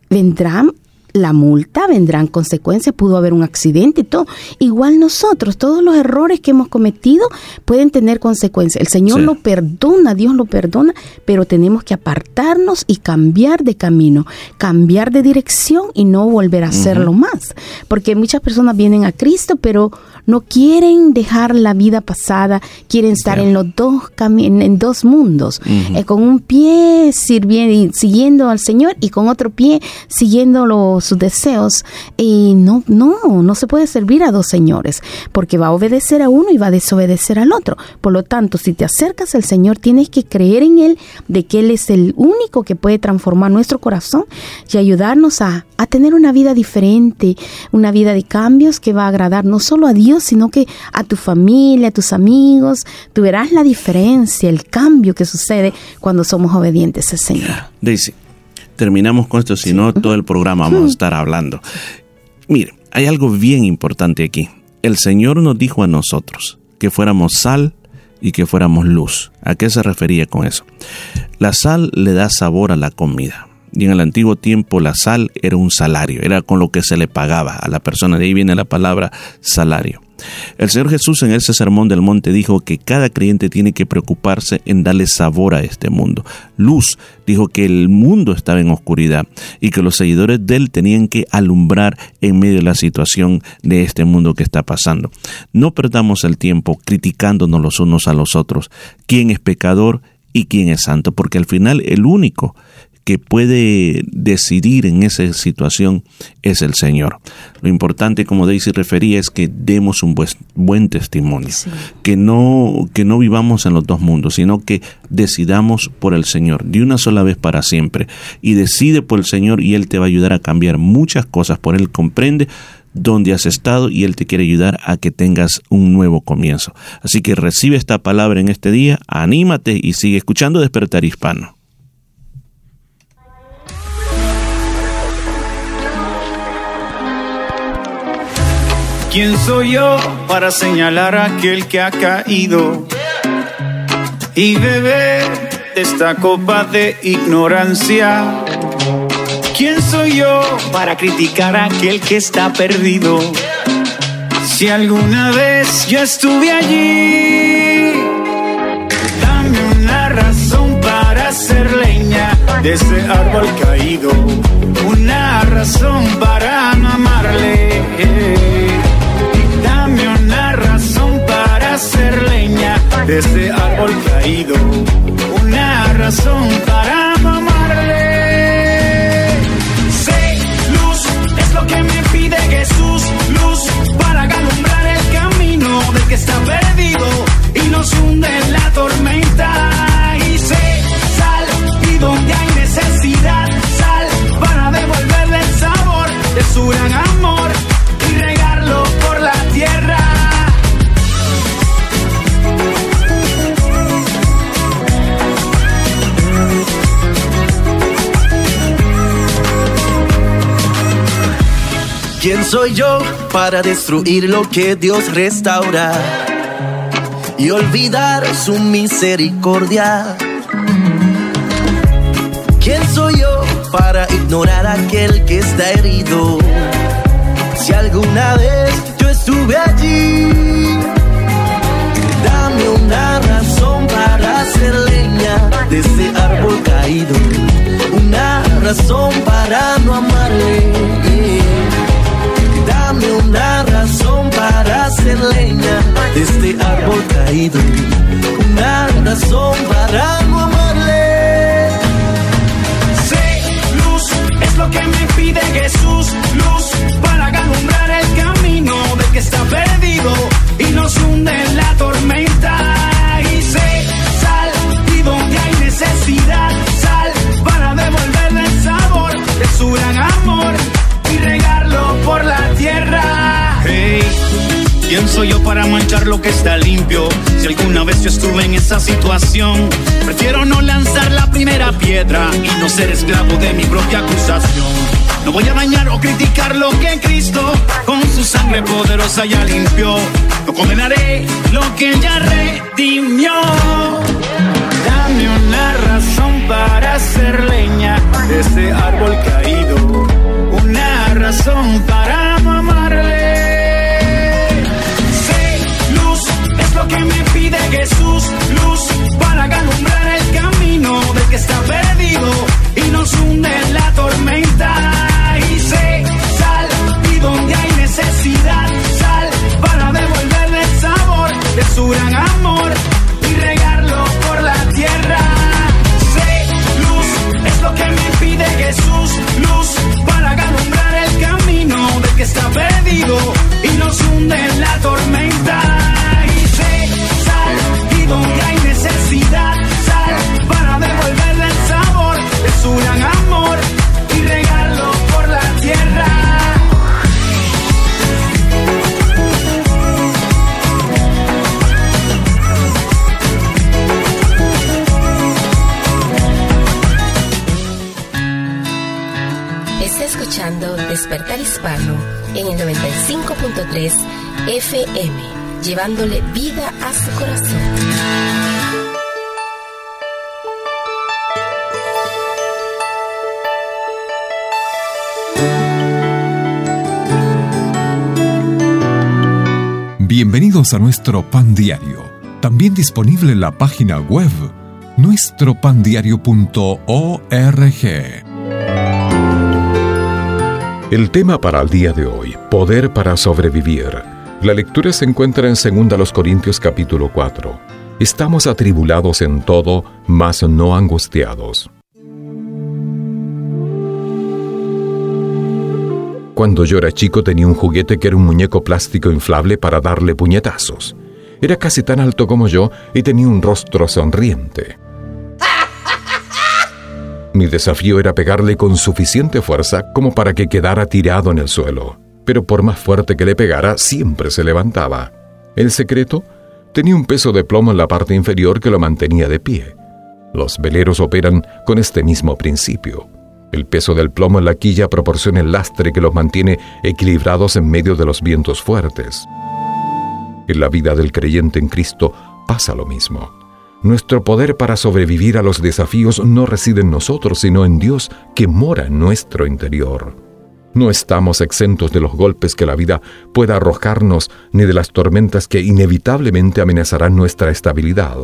Vendrán la multa, vendrán consecuencias, pudo haber un accidente y todo. Igual nosotros, todos los errores que hemos cometido pueden tener consecuencias. El Señor lo perdona, Dios lo perdona, pero tenemos que apartarnos y cambiar de camino, cambiar de dirección y no volver a hacerlo más. Porque muchas personas vienen a Cristo, pero no quieren dejar la vida pasada, quieren estar en los dos en dos mundos, eh, con un pie sirviendo, siguiendo al Señor y con otro pie siguiendo sus deseos. Y no, no, no se puede servir a dos señores, porque va a obedecer a uno y va a desobedecer al otro. Por lo tanto, si te acercas al Señor, tienes que creer en Él, de que Él es el único que puede transformar nuestro corazón y ayudarnos a, a tener una vida diferente, una vida de cambios que va a agradar no solo a Dios, sino que a tu familia, a tus amigos. Tú verás la diferencia, el cambio que sucede cuando somos obedientes al Señor. Daisy, terminamos con esto, si no, todo el programa vamos a estar hablando. Mire, hay algo bien importante aquí. El Señor nos dijo a nosotros que fuéramos sal y que fuéramos luz. ¿A qué se refería con eso? La sal le da sabor a la comida. Y en el antiguo tiempo la sal era un salario, era con lo que se le pagaba a la persona. De ahí viene la palabra salario. El Señor Jesús en ese sermón del monte dijo que cada creyente tiene que preocuparse en darle sabor a este mundo. Luz dijo que el mundo estaba en oscuridad y que los seguidores de él tenían que alumbrar en medio de la situación de este mundo que está pasando. No perdamos el tiempo criticándonos los unos a los otros. ¿Quién es pecador? y quién es santo, porque al final el único que puede decidir en esa situación es el Señor. Lo importante, como Daisy refería, es que demos un buen testimonio, que, no, que no vivamos en los dos mundos, sino que decidamos por el Señor de una sola vez para siempre. Y decide por el Señor y Él te va a ayudar a cambiar muchas cosas, por Él comprende dónde has estado y Él te quiere ayudar a que tengas un nuevo comienzo. Así que recibe esta palabra en este día, anímate y sigue escuchando Despertar Hispano. ¿Quién soy yo para señalar a aquel que ha caído y beber esta copa de ignorancia? ¿Quién soy yo para criticar a aquel que está perdido? Si alguna vez yo estuve allí, dame una razón para hacer leña de ese árbol caído, una razón para no amarle. Hacer leña de ese árbol caído, una razón para no amarle. Sé luz, es lo que me pide Jesús, luz para alumbrar el camino del que está perdido y nos hunde en la tormenta. Y sé sal, y donde hay necesidad, sal para devolverle el sabor de su gran ¿Quién soy yo para destruir lo que Dios restaura y olvidar su misericordia? ¿Quién soy yo para ignorar aquel que está herido? Si alguna vez yo estuve allí, dame una razón para hacer leña de ese árbol caído, una razón para no amarle. Una razón para hacer leña de este árbol caído, una razón para no amarle. Sé luz, es lo que me pide Jesús, luz para alumbrar el camino del que está perdido ¿Quién soy yo para manchar lo que está limpio? Si alguna vez yo estuve en esa situación, prefiero no lanzar la primera piedra y no ser esclavo de mi propia acusación. No voy a dañar o criticar lo que Cristo con su sangre poderosa ya limpió. No condenaré lo que ya redimió. Dame una razón para hacer leña de ese árbol caído. Una razón para no que me pide Jesús. Luz para alumbrar el camino del que está perdido y nos hunde en la tormenta. Y sé sal, y donde hay necesidad, sal para devolverle el sabor de su gran amor y regarlo por la tierra. Sé luz, es lo que me pide Jesús. Luz para alumbrar el camino del que está perdido y nos hunde en la Despertar Hispano en el 95.3 FM, llevándole vida a su corazón. Bienvenidos a nuestro pan diario, también disponible en la página web nuestropandiario.org. El tema para el día de hoy, poder para sobrevivir. La lectura se encuentra en 2 Corintios capítulo 4. Estamos atribulados en todo, mas no angustiados. Cuando yo era chico tenía un juguete que era un muñeco plástico inflable para darle puñetazos. Era casi tan alto como yo y tenía un rostro sonriente. Mi desafío era pegarle con suficiente fuerza como para que quedara tirado en el suelo, pero por más fuerte que le pegara, siempre se levantaba. El secreto tenía un peso de plomo en la parte inferior que lo mantenía de pie. Los veleros operan con este mismo principio. El peso del plomo en la quilla proporciona el lastre que los mantiene equilibrados en medio de los vientos fuertes. En la vida del creyente en Cristo pasa lo mismo. Nuestro poder para sobrevivir a los desafíos no reside en nosotros, sino en Dios que mora en nuestro interior. No estamos exentos de los golpes que la vida pueda arrojarnos ni de las tormentas que inevitablemente amenazarán nuestra estabilidad.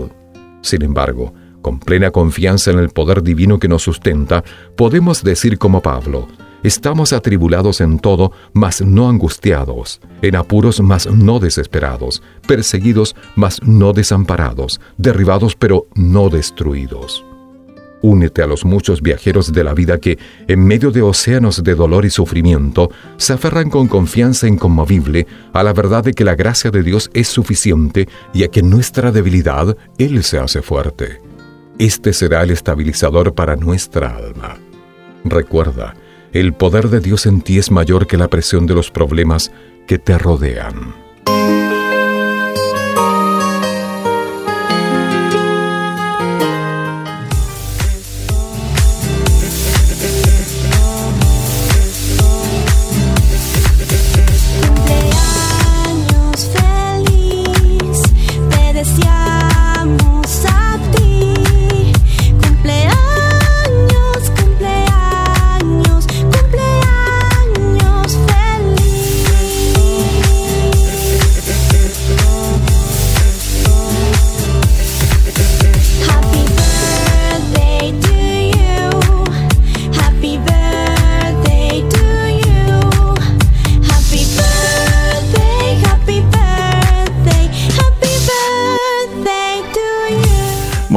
Sin embargo, con plena confianza en el poder divino que nos sustenta, podemos decir como Pablo, estamos atribulados en todo, mas no angustiados, en apuros, mas no desesperados, perseguidos, mas no desamparados, derribados, pero no destruidos. Únete a los muchos viajeros de la vida que, en medio de océanos de dolor y sufrimiento, se aferran con confianza inconmovible a la verdad de que la gracia de Dios es suficiente y a que nuestra debilidad Él se hace fuerte. Este será el estabilizador para nuestra alma. Recuerda, el poder de Dios en ti es mayor que la presión de los problemas que te rodean.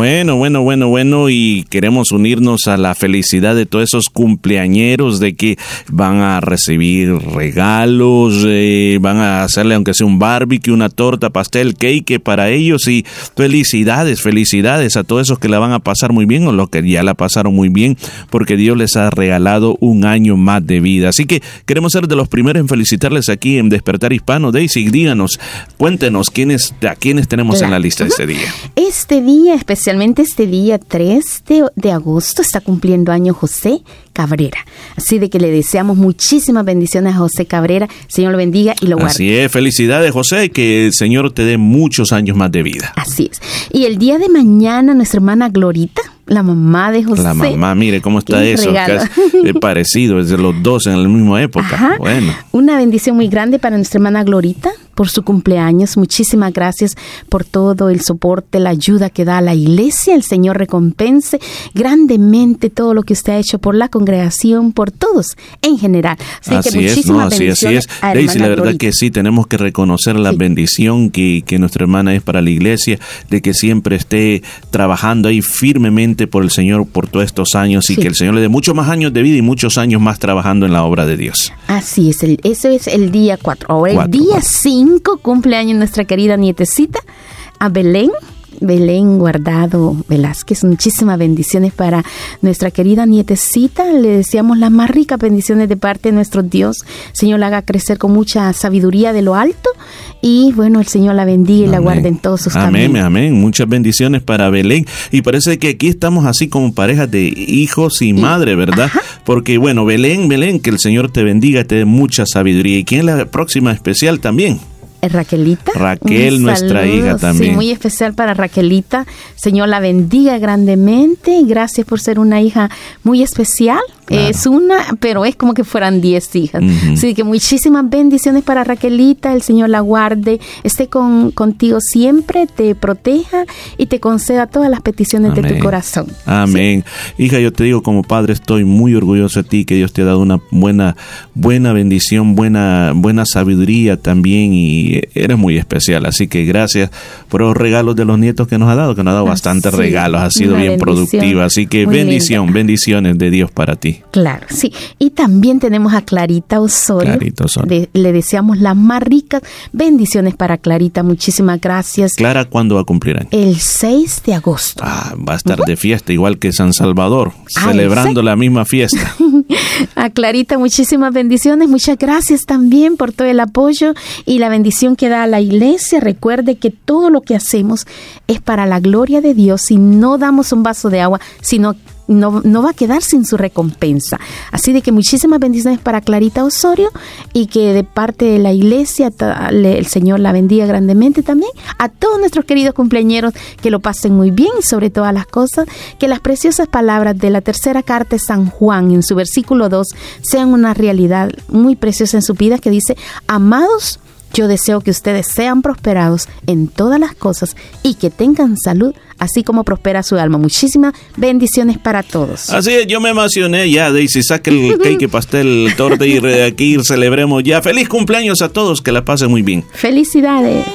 Bueno, bueno, bueno, bueno, y queremos unirnos a la felicidad de todos esos cumpleañeros de que van a recibir regalos, eh, van a hacerle aunque sea un barbecue, una torta, pastel, cake para ellos y felicidades, felicidades a todos esos que la van a pasar muy bien o los que ya la pasaron muy bien porque Dios les ha regalado un año más de vida. Así que queremos ser de los primeros en felicitarles aquí en Despertar Hispano. Daisy, díganos, cuéntenos quiénes, a quiénes tenemos en la lista este día. Este día, especialmente este día 3 de, de agosto, está cumpliendo año José Cabrera. Así de que le deseamos muchísimas bendiciones a José Cabrera. Señor lo bendiga y lo guarde. Así es, felicidades José, y que el Señor te dé muchos años más de vida. Así es. Y el día de mañana, nuestra hermana Glorita, la mamá de José. La mamá, mire cómo está Qué eso, eh, parecido, es de los dos en la misma época. Ajá. Bueno, Una bendición muy grande para nuestra hermana Glorita por su cumpleaños. Muchísimas gracias por todo el soporte, la ayuda que da a la iglesia. El Señor recompense grandemente todo lo que usted ha hecho por la congregación, por todos en general. Así, que es, no, así, es. Daisy, la verdad que sí, tenemos que reconocer la bendición que, que nuestra hermana es para la iglesia, de que siempre esté trabajando ahí firmemente por el Señor por todos estos años y Sí. que el Señor le dé muchos más años de vida y muchos años más trabajando en la obra de Dios. Así es, el, eso es el día 4. Ahora Cuatro, el día 5 cumpleaños nuestra querida nietecita, a Belén. Belén Guardado Velázquez, muchísimas bendiciones para nuestra querida nietecita. Le deseamos las más ricas bendiciones de parte de nuestro Dios. Señor, la haga crecer con mucha sabiduría de lo alto y bueno, el Señor la bendiga y la Amén. guarde en todos sus Amén, caminos. amén. Muchas bendiciones para Belén. Y parece que aquí estamos así como parejas de hijos y madre, ¿verdad? Porque bueno, Belén, Belén, que el Señor te bendiga, te dé mucha sabiduría. ¿Y quién es la próxima especial también? Eh, Raquelita. Raquel, nuestra hija también. Sí, muy especial para Raquelita. Señor, la bendiga grandemente. Gracias por ser una hija muy especial. Es una, pero es como que fueran diez hijas. Ujú. Así que muchísimas bendiciones para Raquelita. El Señor la guarde, esté con, contigo siempre, te proteja y te conceda todas las peticiones de tu corazón. Amén. Hija, yo te digo como padre, estoy muy orgulloso de ti, que Dios te ha dado una buena, buena bendición, buena, buena sabiduría también y eres muy especial. Así que gracias por los regalos de los nietos que nos ha dado, que nos ha dado bastantes sí, regalos, ha sido bien productiva. Así que muy bendición, bendiciones de Dios para ti. Sí. Claro, sí. Y también tenemos a Clarita Osorio. Clarita Osorio. De- le deseamos las más ricas bendiciones para Clarita. Muchísimas gracias. Clara, ¿cuándo va a cumplir años? El 6 de agosto. Ah, va a estar de fiesta igual que San Salvador, Ah, celebrando la misma fiesta. A Clarita, muchísimas bendiciones. Muchas gracias también por todo el apoyo y la bendición que da a la iglesia. Recuerde que todo lo que hacemos es para la gloria de Dios. Si no damos un vaso de agua, sino no, no va a quedar sin su recompensa. Así de que muchísimas bendiciones para Clarita Osorio y que de parte de la iglesia el Señor la bendiga grandemente también. A todos nuestros queridos cumpleañeros que lo pasen muy bien y sobre todas las cosas, que las preciosas palabras de la tercera carta de San Juan en su versículo 2 sean una realidad muy preciosa en su vida que dice, amados, yo deseo que ustedes sean prosperados en todas las cosas y que tengan salud, así como prospera su alma. Muchísimas bendiciones para todos. Así es, yo me emocioné ya, Daisy, saque el cake, pastel, torta y de aquí celebremos ya. Feliz cumpleaños a todos, que la pasen muy bien. Felicidades.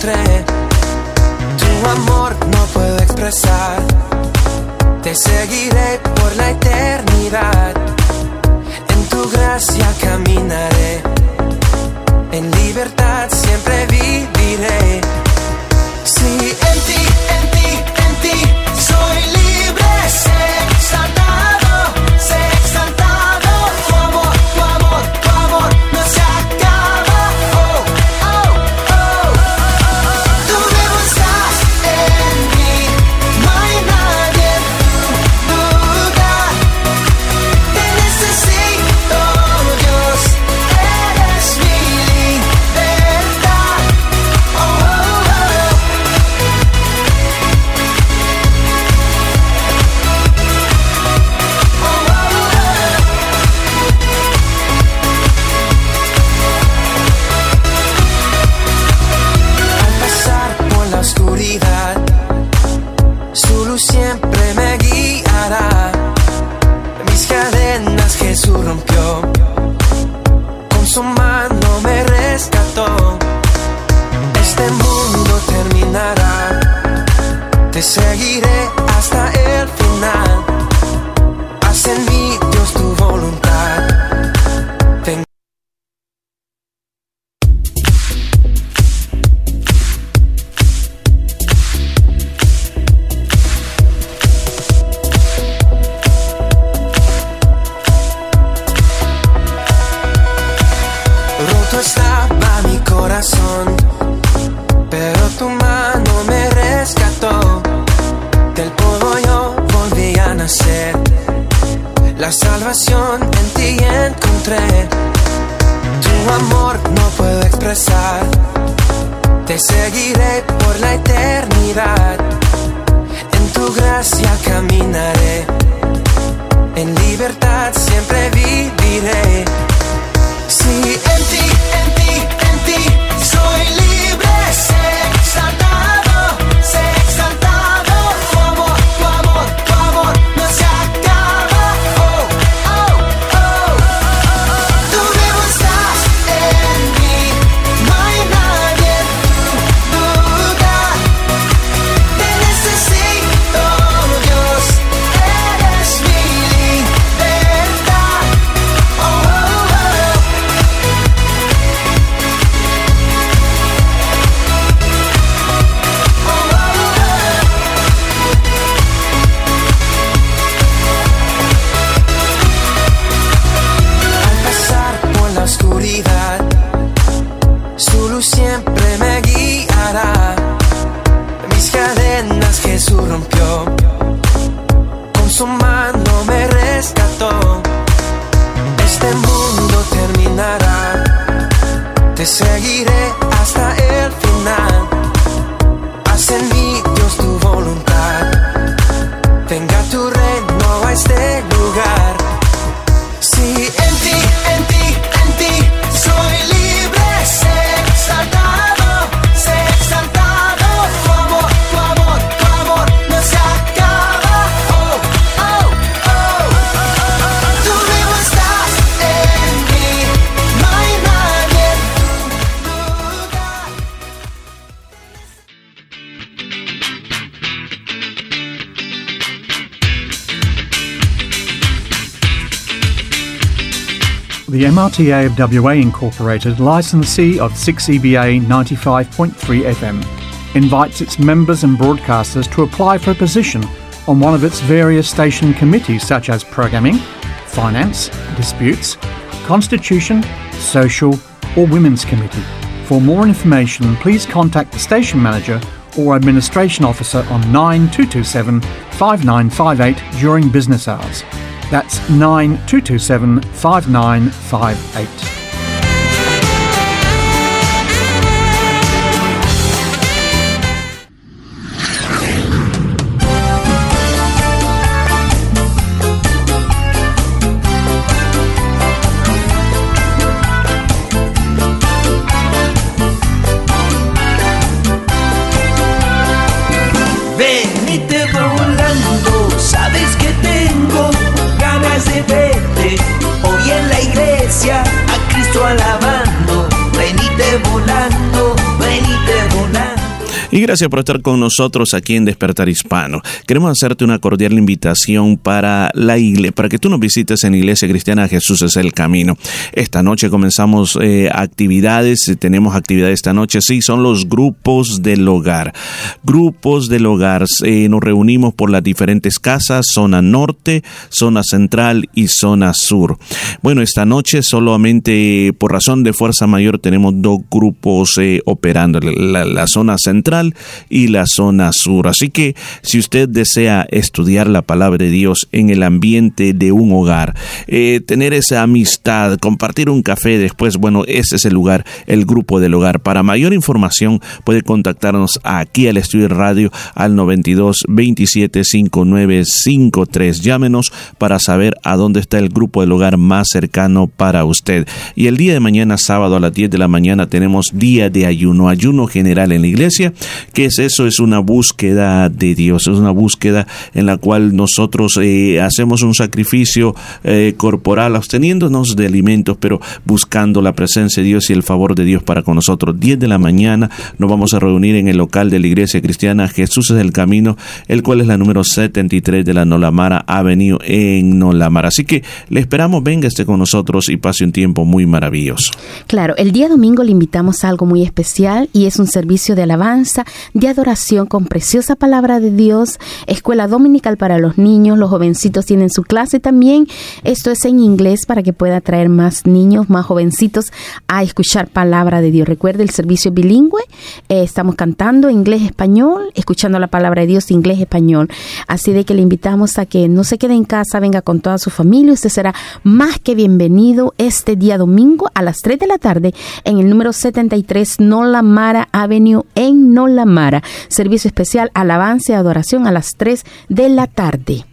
Tu amor no puedo expresar. Te seguiré por la eternidad. En tu gracia caminaré. En libertad The MRTA of WA Incorporated, licensee of 6EBA 95.3 FM, invites its members and broadcasters to apply for a position on one of its various station committees such as programming, finance, disputes, constitution, social, or women's committee. For more information, please contact the station manager or administration officer on 9227 5958 during business hours. That's 9227 5958. Gracias por estar con nosotros aquí en Despertar Hispano. Queremos hacerte una cordial invitación para la iglesia, para que tú nos visites en Iglesia Cristiana Jesús es el Camino. Esta noche comenzamos eh, actividades, tenemos actividades esta noche, sí, son los grupos del hogar. Grupos del hogar, eh, nos reunimos por las diferentes casas, zona norte, zona central y zona sur. Bueno, esta noche solamente por razón de fuerza mayor tenemos dos grupos eh, operando, la, la zona central y la zona sur. Así que si usted desea estudiar la palabra de Dios en el ambiente de un hogar, eh, tener esa amistad, compartir un café después, bueno, ese es el lugar, el grupo del hogar. Para mayor información puede contactarnos aquí al estudio de radio al 92 27 59 53. Llámenos para saber a dónde está el grupo del hogar más cercano para usted. Y el día de mañana, sábado a las 10 de la mañana, tenemos día de ayuno, ayuno general en la iglesia. ¿Qué es eso? Es una búsqueda de Dios, es una búsqueda en la cual nosotros eh, hacemos un sacrificio eh, corporal, absteniéndonos de alimentos, pero buscando la presencia de Dios y el favor de Dios para con nosotros. 10 de la mañana nos vamos a reunir en el local de la iglesia cristiana Jesús es el Camino, el cual es la número 73 de la Nolamara Avenue en Nolamara. Así que le esperamos, venga esté con nosotros y pase un tiempo muy maravilloso. Claro, el día domingo le invitamos a algo muy especial y es un servicio de alabanza, de adoración con preciosa palabra de Dios, escuela dominical para los niños, los jovencitos tienen su clase también. Esto es en inglés para que pueda traer más niños, más jovencitos a escuchar palabra de Dios. Recuerde el servicio bilingüe, eh, estamos cantando inglés-español, escuchando la palabra de Dios inglés-español. Así de que le invitamos a que no se quede en casa, venga con toda su familia. Usted será más que bienvenido este día domingo a las 3 de la tarde en el número 73 Nolamara Avenue en Nolamara. Servicio especial alabanza y adoración a las 3 de la tarde.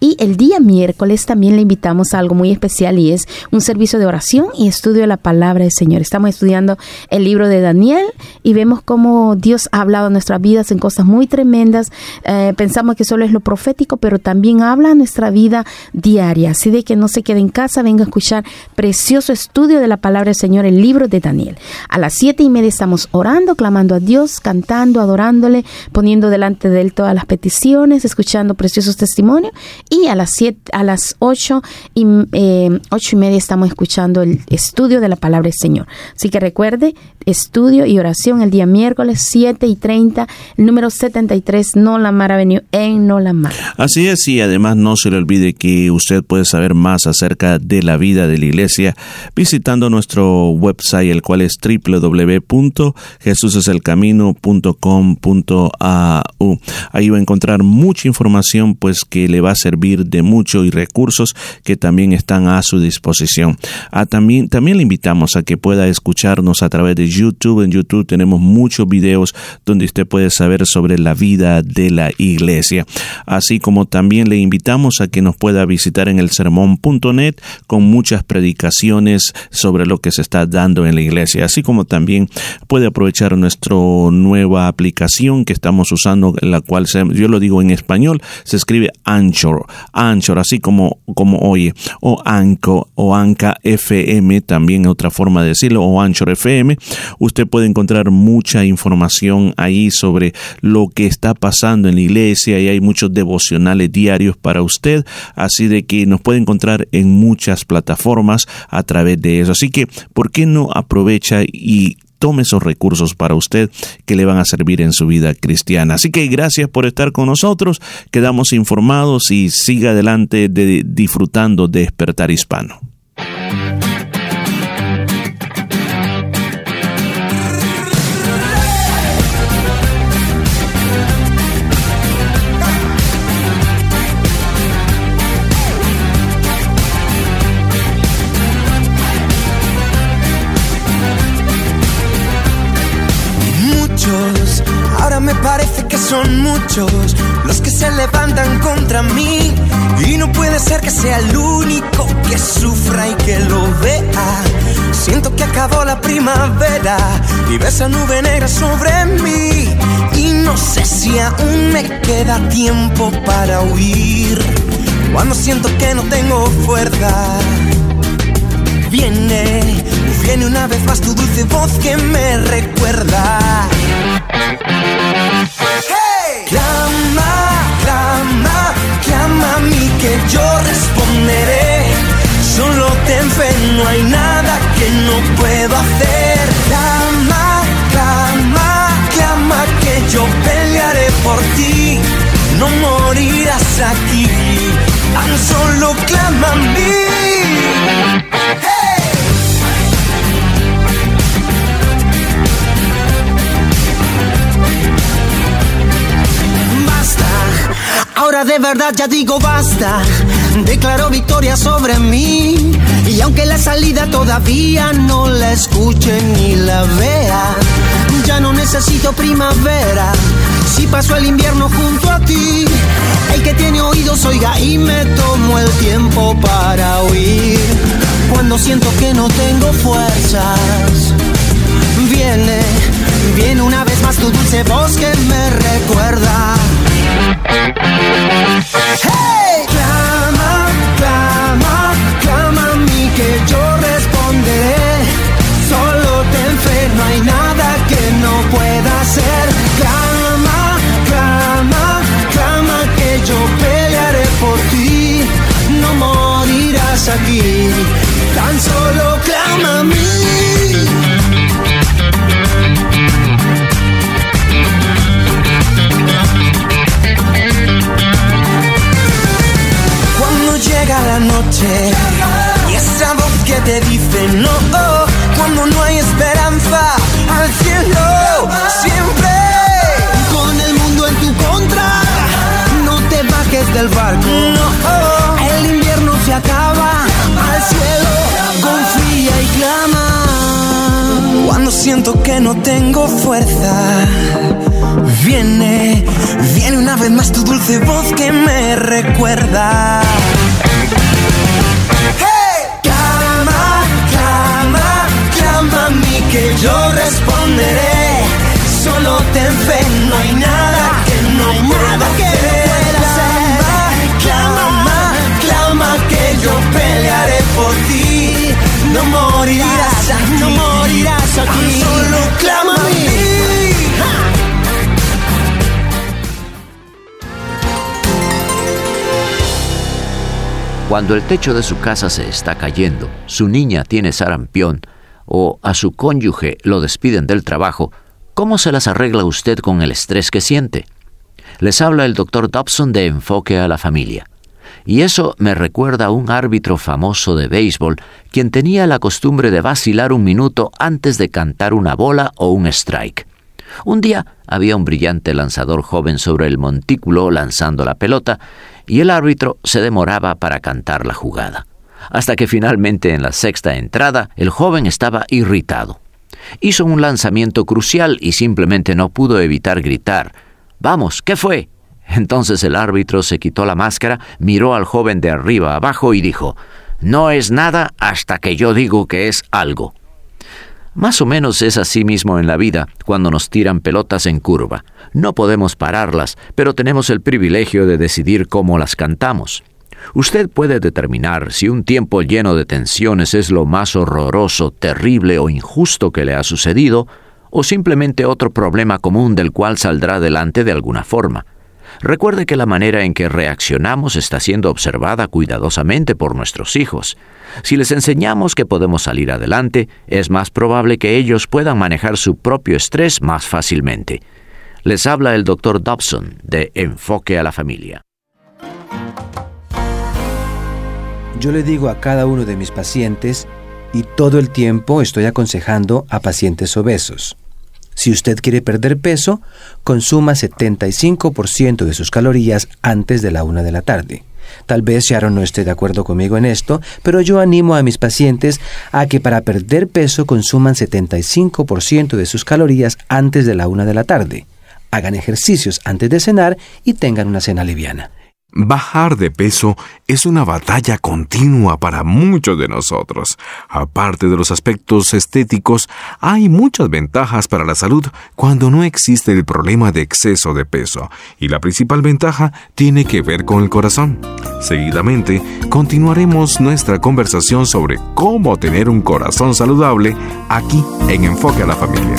Y el día miércoles también le invitamos a algo muy especial y es un servicio de oración y estudio de la palabra del Señor. Estamos estudiando el libro de Daniel y vemos cómo Dios ha hablado en nuestras vidas en cosas muy tremendas. Eh, pensamos que solo es lo profético, pero también habla en nuestra vida diaria. Así de que no se quede en casa, venga a escuchar precioso estudio de la palabra del Señor, el libro de Daniel. A las siete y media estamos orando, clamando a Dios, cantando, adorándole, poniendo delante de Él todas las peticiones, escuchando preciosos testimonios y a las siete, a las ocho y, eh, ocho y media estamos escuchando el estudio de la palabra del Señor. Así que recuerde, estudio y oración el día miércoles 7 y 30, el número 73, No La Mar Avenue en No La Mar. Así es, y además no se le olvide que usted puede saber más acerca de la vida de la iglesia visitando nuestro website, el cual es www.jesuseselcamino.com.au. Ahí va a encontrar mucha información pues que le va a servir de mucho y recursos que también están a su disposición. Ah, también, también le invitamos a que pueda escucharnos a través de YouTube. En YouTube tenemos muchos videos donde usted puede saber sobre la vida de la iglesia. Así como también le invitamos a que nos pueda visitar en el sermón.net con muchas predicaciones sobre lo que se está dando en la iglesia. Así como también puede aprovechar nuestra nueva aplicación que estamos usando, la cual se- yo lo digo en español, se escribe Anchor, Anchor, así como, como oye, o Anco, o Anca FM, también otra forma de decirlo, o Anchor FM. Usted puede encontrar mucha información ahí sobre lo que está pasando en la iglesia y hay muchos devocionales diarios para usted, así de que nos puede encontrar en muchas plataformas a través de eso. Así que, ¿por qué no aprovecha y tome esos recursos para usted que le van a servir en su vida cristiana. Así que gracias por estar con nosotros, quedamos informados y siga adelante de, disfrutando de despertar hispano. Son muchos los que se levantan contra mí. Y no puede ser que sea el único que sufra y que lo vea. Siento que acabó la primavera y ves esa nube negra sobre mí. Y no sé si aún me queda tiempo para huir. Cuando siento que no tengo fuerza. Viene, viene una vez más tu dulce voz que me recuerda. Que yo responderé. Solo ten fe, no hay nada que no puedo hacer. Clama, clama, clama que yo pelearé por ti. No morirás aquí, tan solo clama a mí. De verdad ya digo basta. Declaro victoria sobre mí. Y aunque la salida todavía no la escuche ni la vea, ya no necesito primavera. Si paso el invierno junto a ti, el que tiene oídos oiga y me tomo el tiempo para oír. Cuando siento que no tengo fuerzas, viene, viene una vez más tu dulce voz que me recuerda. Clama, clama, clama a mí que yo responderé. Solo ten fe, no hay nada que no pueda hacer. Clama, clama, clama que yo pelearé por ti. No morirás aquí, tan solo clama a mí. Y esa voz que te dice no, cuando no hay esperanza al cielo, siempre con el mundo en tu contra, no te bajes del barco, no, el invierno se acaba, al cielo confía y clama. Cuando siento que no tengo fuerza, viene, viene una vez más tu dulce voz que me recuerda. Que yo responderé. Solo ten fe, no hay nada que no pueda hacer. Clama, clama que yo pelearé por ti. No morirás aquí, no morirás aquí. Solo clama a mí. Cuando el techo de su casa se está cayendo, su niña tiene sarampión o a su cónyuge lo despiden del trabajo, ¿cómo se las arregla usted con el estrés que siente? Les habla el doctor Dobson de Enfoque a la Familia. Y eso me recuerda a un árbitro famoso de béisbol, quien tenía la costumbre de vacilar un minuto antes de cantar una bola o un strike. Un día había un brillante lanzador joven sobre el montículo lanzando la pelota, y el árbitro se demoraba para cantar la jugada. Hasta que finalmente en la sexta entrada el joven estaba irritado. Hizo un lanzamiento crucial y simplemente no pudo evitar gritar, Vamos, ¿qué fue? Entonces el árbitro se quitó la máscara, miró al joven de arriba abajo y dijo, No es nada hasta que yo digo que es algo. Más o menos es así mismo en la vida cuando nos tiran pelotas en curva. No podemos pararlas, pero tenemos el privilegio de decidir cómo las cantamos. Usted puede determinar si un tiempo lleno de tensiones es lo más horroroso, terrible o injusto que le ha sucedido, o simplemente otro problema común del cual saldrá adelante de alguna forma. Recuerde que la manera en que reaccionamos está siendo observada cuidadosamente por nuestros hijos. Si les enseñamos que podemos salir adelante, es más probable que ellos puedan manejar su propio estrés más fácilmente. Les habla el Dr. Dobson de Enfoque a la Familia. Yo le digo a cada uno de mis pacientes, y todo el tiempo estoy aconsejando a pacientes obesos. Si usted quiere perder peso, consuma 75% de sus calorías antes de la una de la tarde. Tal vez Sharon no esté de acuerdo conmigo en esto, pero yo animo a mis pacientes a que para perder peso consuman 75% de sus calorías antes de la una de la tarde. Hagan ejercicios antes de cenar y tengan una cena liviana. Bajar de peso es una batalla continua para muchos de nosotros. Aparte de los aspectos estéticos, hay muchas ventajas para la salud cuando no existe el problema de exceso de peso, y la principal ventaja tiene que ver con el corazón. Seguidamente, continuaremos nuestra conversación sobre cómo tener un corazón saludable aquí en Enfoque a la Familia.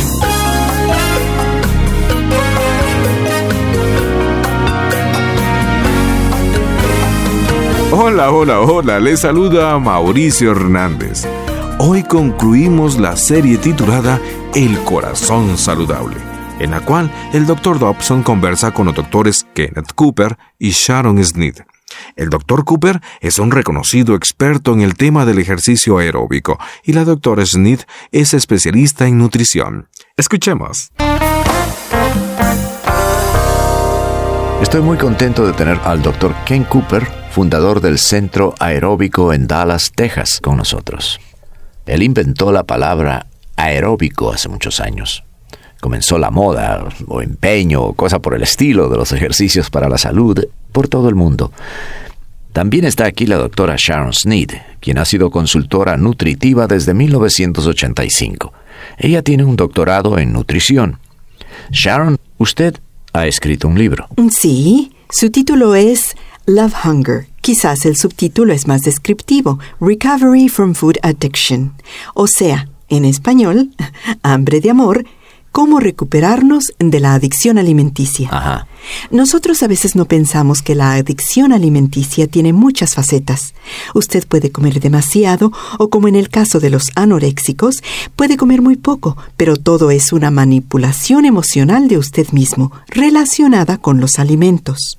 Hola, hola, hola, les saluda Mauricio Hernández. Hoy concluimos la serie titulada El corazón saludable, en la cual el Dr. Dobson conversa con los doctores Kenneth Cooper y Sharon Sneed. El Dr. Cooper es un reconocido experto en el tema del ejercicio aeróbico y la Dr. Sneed es especialista en nutrición. Escuchemos. Estoy muy contento de tener al Dr. Ken Cooper, fundador del Centro Aeróbico en Dallas, Texas, con nosotros. Él inventó la palabra aeróbico hace muchos años. Comenzó la moda o empeño o cosa por el estilo de los ejercicios para la salud por todo el mundo. También está aquí la doctora Sharon Sneed, quien ha sido consultora nutritiva desde 1985. Ella tiene un doctorado en nutrición. Sharon, usted ha escrito un libro. Sí, su título es Love Hunger. Quizás el subtítulo es más descriptivo, Recovery from Food Addiction. O sea, en español, hambre de amor, cómo recuperarnos de la adicción alimenticia. Nosotros a veces no pensamos que la adicción alimenticia tiene muchas facetas. Usted puede comer demasiado o como en el caso de los anoréxicos, puede comer muy poco, pero todo es una manipulación emocional de usted mismo relacionada con los alimentos.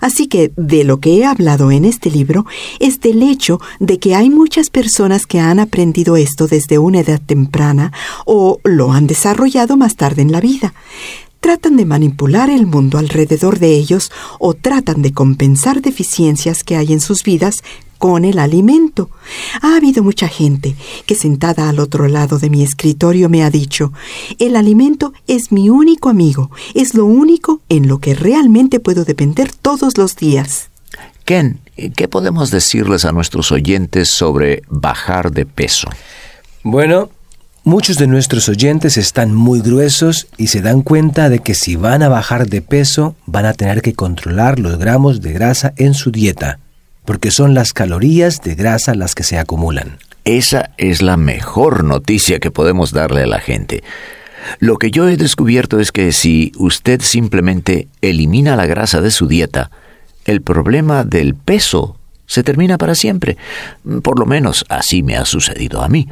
Así que de lo que he hablado en este libro es del hecho de que hay muchas personas que han aprendido esto desde una edad temprana o lo han desarrollado más tarde en la vida. Tratan de manipular el mundo alrededor de ellos o tratan de compensar deficiencias que hay en sus vidas con el alimento. Ha habido mucha gente que sentada al otro lado de mi escritorio me ha dicho, el alimento es mi único amigo, es lo único en lo que realmente puedo depender todos los días. Ken, ¿qué podemos decirles a nuestros oyentes sobre bajar de peso? Bueno, muchos de nuestros oyentes están muy gruesos y se dan cuenta de que si van a bajar de peso van a tener que controlar los gramos de grasa en su dieta, porque son las calorías de grasa las que se acumulan. Esa es la mejor noticia que podemos darle a la gente. Lo que yo he descubierto es que si usted simplemente elimina la grasa de su dieta, el problema del peso se termina para siempre. Por lo menos así me ha sucedido a mí.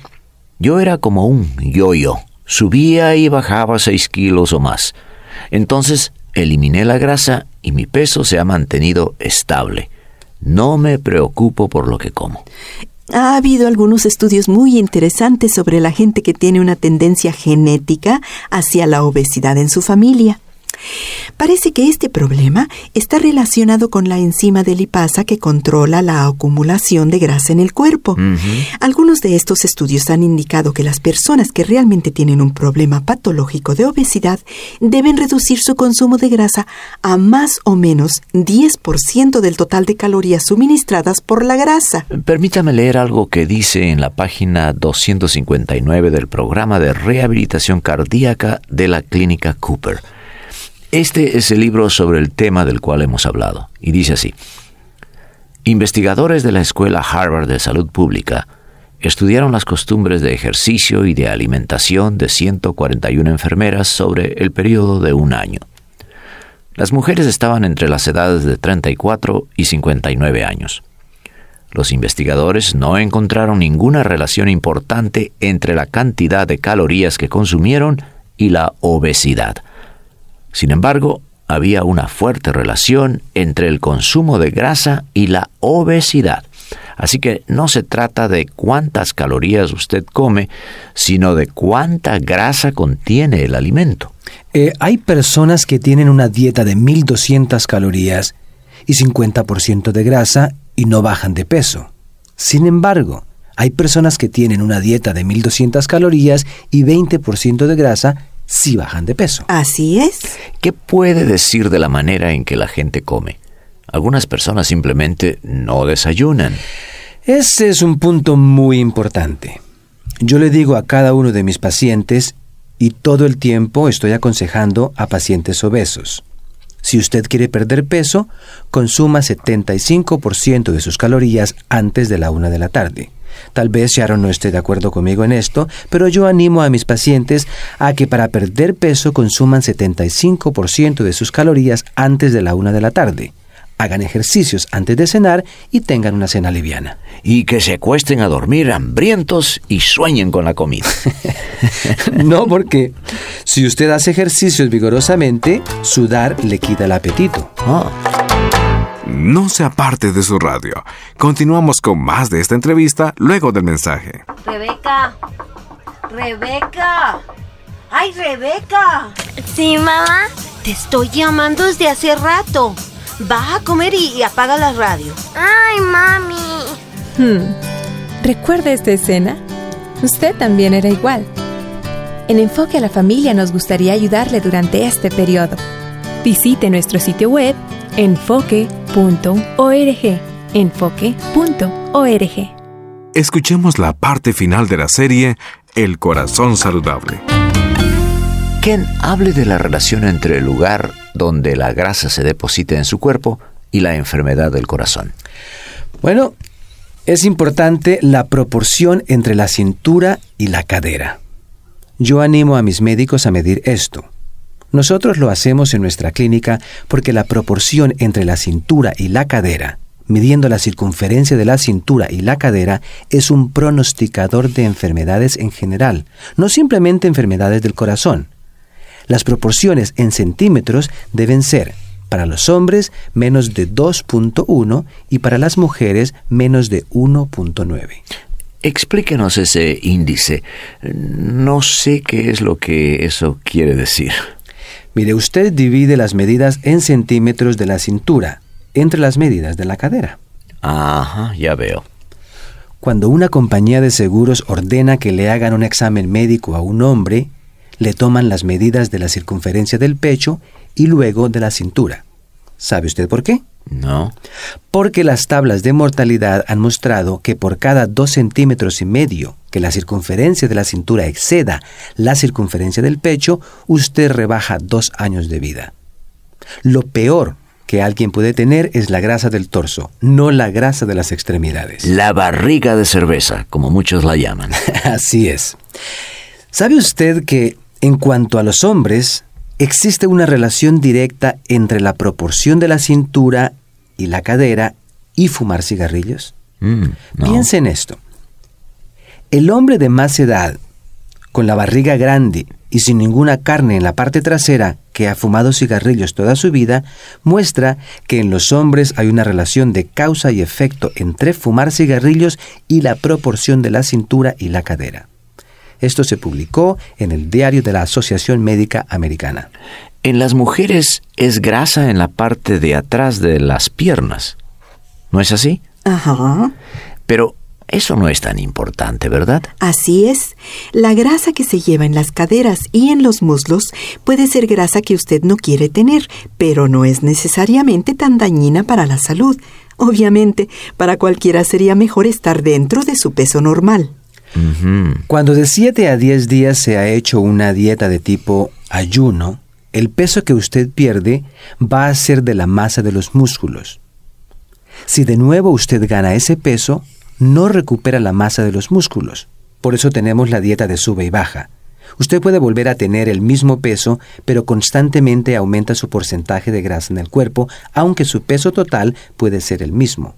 Yo era como un yo-yo. Subía y bajaba seis kilos o más. Entonces eliminé la grasa y mi peso se ha mantenido estable. No me preocupo por lo que como. Ha habido algunos estudios muy interesantes sobre la gente que tiene una tendencia genética hacia la obesidad en su familia. Parece que este problema está relacionado con la enzima de lipasa que controla la acumulación de grasa en el cuerpo. Algunos de estos estudios han indicado que las personas que realmente tienen un problema patológico de obesidad deben reducir su consumo de grasa a más o menos 10% del total de calorías suministradas por la grasa. Permítame leer algo que dice en la página 259 del programa de rehabilitación cardíaca de la Clínica Cooper. Este es el libro sobre el tema del cual hemos hablado, y dice así. Investigadores de la Escuela Harvard de Salud Pública estudiaron las costumbres de ejercicio y de alimentación de 141 enfermeras sobre el periodo de un año. Las mujeres estaban entre las edades de 34 y 59 años. Los investigadores no encontraron ninguna relación importante entre la cantidad de calorías que consumieron y la obesidad. Sin embargo, había una fuerte relación entre el consumo de grasa y la obesidad. Así que no se trata de cuántas calorías usted come, sino de cuánta grasa contiene el alimento. Eh, hay personas que tienen una dieta de 1200 calorías y 50% de grasa y no bajan de peso. Sin embargo, hay personas que tienen una dieta de 1200 calorías y 20% de grasa sí bajan de peso. Así es. ¿Qué puede decir de la manera en que la gente come? Algunas personas simplemente no desayunan. Ese es un punto muy importante. Yo le digo a cada uno de mis pacientes, y todo el tiempo estoy aconsejando a pacientes obesos. Si usted quiere perder peso, consuma 75% de sus calorías antes de la una de la tarde. Tal vez Sharon no esté de acuerdo conmigo en esto, pero yo animo a mis pacientes a que para perder peso consuman 75% de sus calorías antes de la una de la tarde. Hagan ejercicios antes de cenar y tengan una cena liviana. Y que se acuesten a dormir hambrientos y sueñen con la comida. no, porque si usted hace ejercicios vigorosamente, sudar le quita el apetito. No se aparte de su radio. Continuamos con más de esta entrevista luego del mensaje. Rebeca. Rebeca. ¡Ay, Rebeca! Sí, mamá. Te estoy llamando desde hace rato. Baja a comer y, y apaga la radio. Ay, mami. Hmm. ¿Recuerda esta escena? Usted también era igual. En Enfoque a la Familia nos gustaría ayudarle durante este periodo. Visite nuestro sitio web enfoque.org. Enfoque.org. Escuchemos la parte final de la serie El corazón saludable. Ken hable de la relación entre el lugar donde la grasa se deposita en su cuerpo y la enfermedad del corazón. Bueno, es importante la proporción entre la cintura y la cadera. Yo animo a mis médicos a medir esto. Nosotros lo hacemos en nuestra clínica porque la proporción entre la cintura y la cadera, midiendo la circunferencia de la cintura y la cadera, es un pronosticador de enfermedades en general, no simplemente enfermedades del corazón. Las proporciones en centímetros deben ser para los hombres menos de 2.1 y para las mujeres menos de 1.9. Explíquenos ese índice. No sé qué es lo que eso quiere decir. Mire, usted divide las medidas en centímetros de la cintura entre las medidas de la cadera. Ajá, ya veo. Cuando una compañía de seguros ordena que le hagan un examen médico a un hombre, le toman las medidas de la circunferencia del pecho y luego de la cintura. ¿Sabe usted por qué? No. Porque las tablas de mortalidad han mostrado que por cada dos centímetros y medio que la circunferencia de la cintura exceda la circunferencia del pecho, usted rebaja dos años de vida. Lo peor que alguien puede tener es la grasa del torso, no la grasa de las extremidades. La barriga de cerveza, como muchos la llaman. Así es. ¿Sabe usted que en cuanto a los hombres, existe una relación directa entre la proporción de la cintura y la cadera y fumar cigarrillos? Mm, no. Piense en esto. El hombre de más edad, con la barriga grande y sin ninguna carne en la parte trasera que ha fumado cigarrillos toda su vida, muestra que en los hombres hay una relación de causa y efecto entre fumar cigarrillos y la proporción de la cintura y la cadera. Esto se publicó en el diario de la Asociación Médica Americana. En las mujeres es grasa en la parte de atrás de las piernas. ¿No es así? Ajá. Pero eso no es tan importante, ¿verdad? Así es. La grasa que se lleva en las caderas y en los muslos puede ser grasa que usted no quiere tener, pero no es necesariamente tan dañina para la salud. Obviamente, para cualquiera sería mejor estar dentro de su peso normal. Cuando de 7 a 10 días se ha hecho una dieta de tipo ayuno, el peso que usted pierde va a ser de la masa de los músculos. Si de nuevo usted gana ese peso, no recupera la masa de los músculos. Por eso tenemos la dieta de sube y baja. Usted puede volver a tener el mismo peso, pero constantemente aumenta su porcentaje de grasa en el cuerpo, aunque su peso total puede ser el mismo.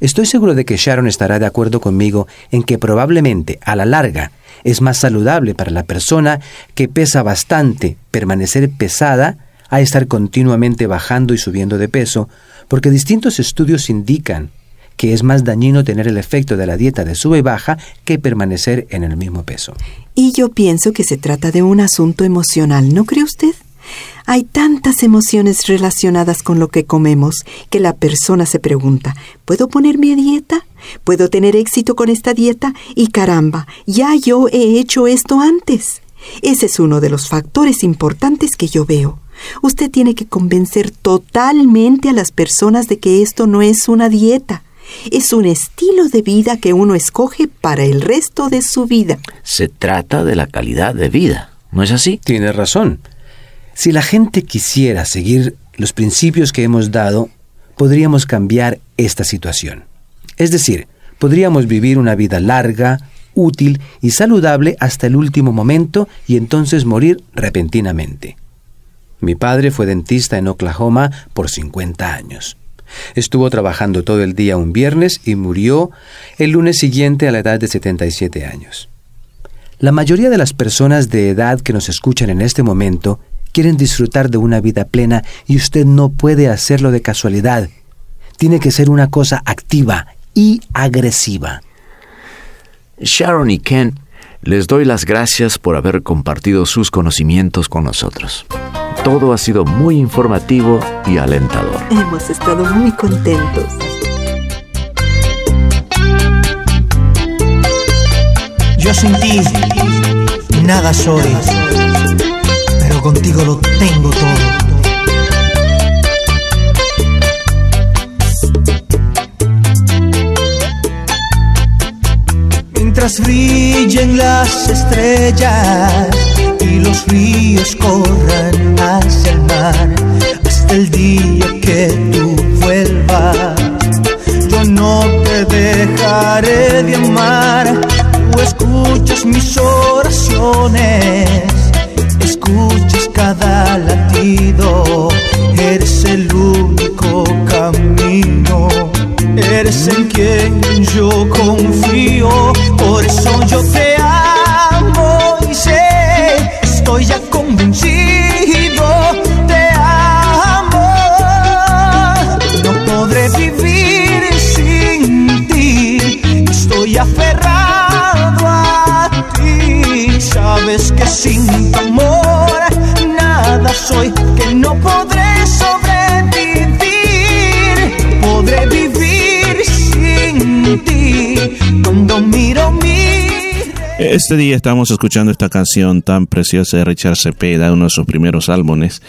Estoy seguro de que Sharon estará de acuerdo conmigo en que probablemente a la larga es más saludable para la persona que pesa bastante permanecer pesada a estar continuamente bajando y subiendo de peso, porque distintos estudios indican que es más dañino tener el efecto de la dieta de sube y baja que permanecer en el mismo peso. Y yo pienso que se trata de un asunto emocional, ¿no cree usted? Hay tantas emociones relacionadas con lo que comemos que la persona se pregunta, ¿puedo ponerme a dieta? ¿Puedo tener éxito con esta dieta? Y caramba, ya yo he hecho esto antes. Ese es uno de los factores importantes que yo veo. Usted tiene que convencer totalmente a las personas de que esto no es una dieta. Es un estilo de vida que uno escoge para el resto de su vida. Se trata de la calidad de vida, ¿no es así? Tiene razón. Si la gente quisiera seguir los principios que hemos dado, podríamos cambiar esta situación. Es decir, podríamos vivir una vida larga, útil y saludable hasta el último momento y entonces morir repentinamente. Mi padre fue dentista en Oklahoma por 50 años. Estuvo trabajando todo el día un viernes y murió el lunes siguiente a la edad de 77 años. La mayoría de las personas de edad que nos escuchan en este momento quieren disfrutar de una vida plena y usted no puede hacerlo de casualidad. Tiene que ser una cosa activa y agresiva. Sharon y Ken, les doy las gracias por haber compartido sus conocimientos con nosotros. Todo ha sido muy informativo y alentador. Hemos estado muy contentos. Yo sin ti nada soy, contigo lo tengo todo. Mientras brillen las estrellas y los ríos corran hacia el mar, hasta el día que tú vuelvas, yo no te dejaré de amar. Tú escuchas mis oraciones, Eres en Este día estamos escuchando esta canción tan preciosa de Richard Cepeda, uno de sus primeros álbumes,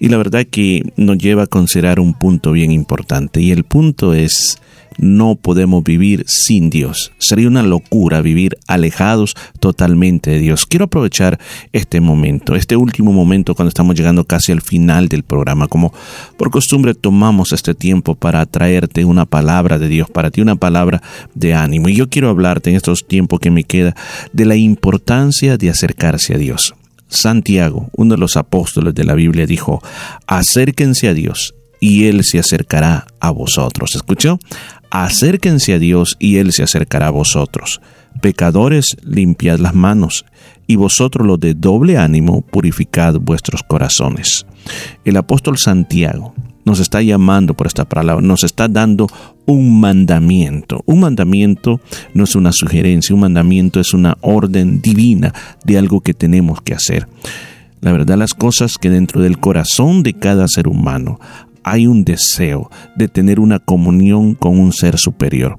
y la verdad que nos lleva a considerar un punto bien importante, y el punto es no podemos vivir sin Dios. Sería una locura vivir alejados totalmente de Dios. Quiero aprovechar este momento, este último momento cuando estamos llegando casi al final del programa. Como por costumbre tomamos este tiempo para traerte una palabra de Dios, para ti una palabra de ánimo. Y yo quiero hablarte en estos tiempos que me queda de la importancia de acercarse a Dios. Santiago, uno de los apóstoles de la Biblia, dijo, acérquense a Dios y Él se acercará a vosotros. ¿Escuchó? Acérquense a Dios y Él se acercará a vosotros. Pecadores, limpiad las manos, y vosotros los de doble ánimo, purificad vuestros corazones. El apóstol Santiago nos está llamando por esta palabra, nos está dando un mandamiento. Un mandamiento no es una sugerencia, un mandamiento es una orden divina de algo que tenemos que hacer. La verdad las cosas que dentro del corazón de cada ser humano hay un deseo de tener una comunión con un ser superior.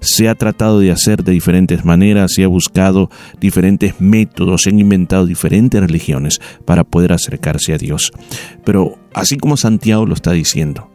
Se ha tratado de hacer de diferentes maneras, se ha buscado diferentes métodos, se han inventado diferentes religiones para poder acercarse a Dios. Pero así como Santiago lo está diciendo,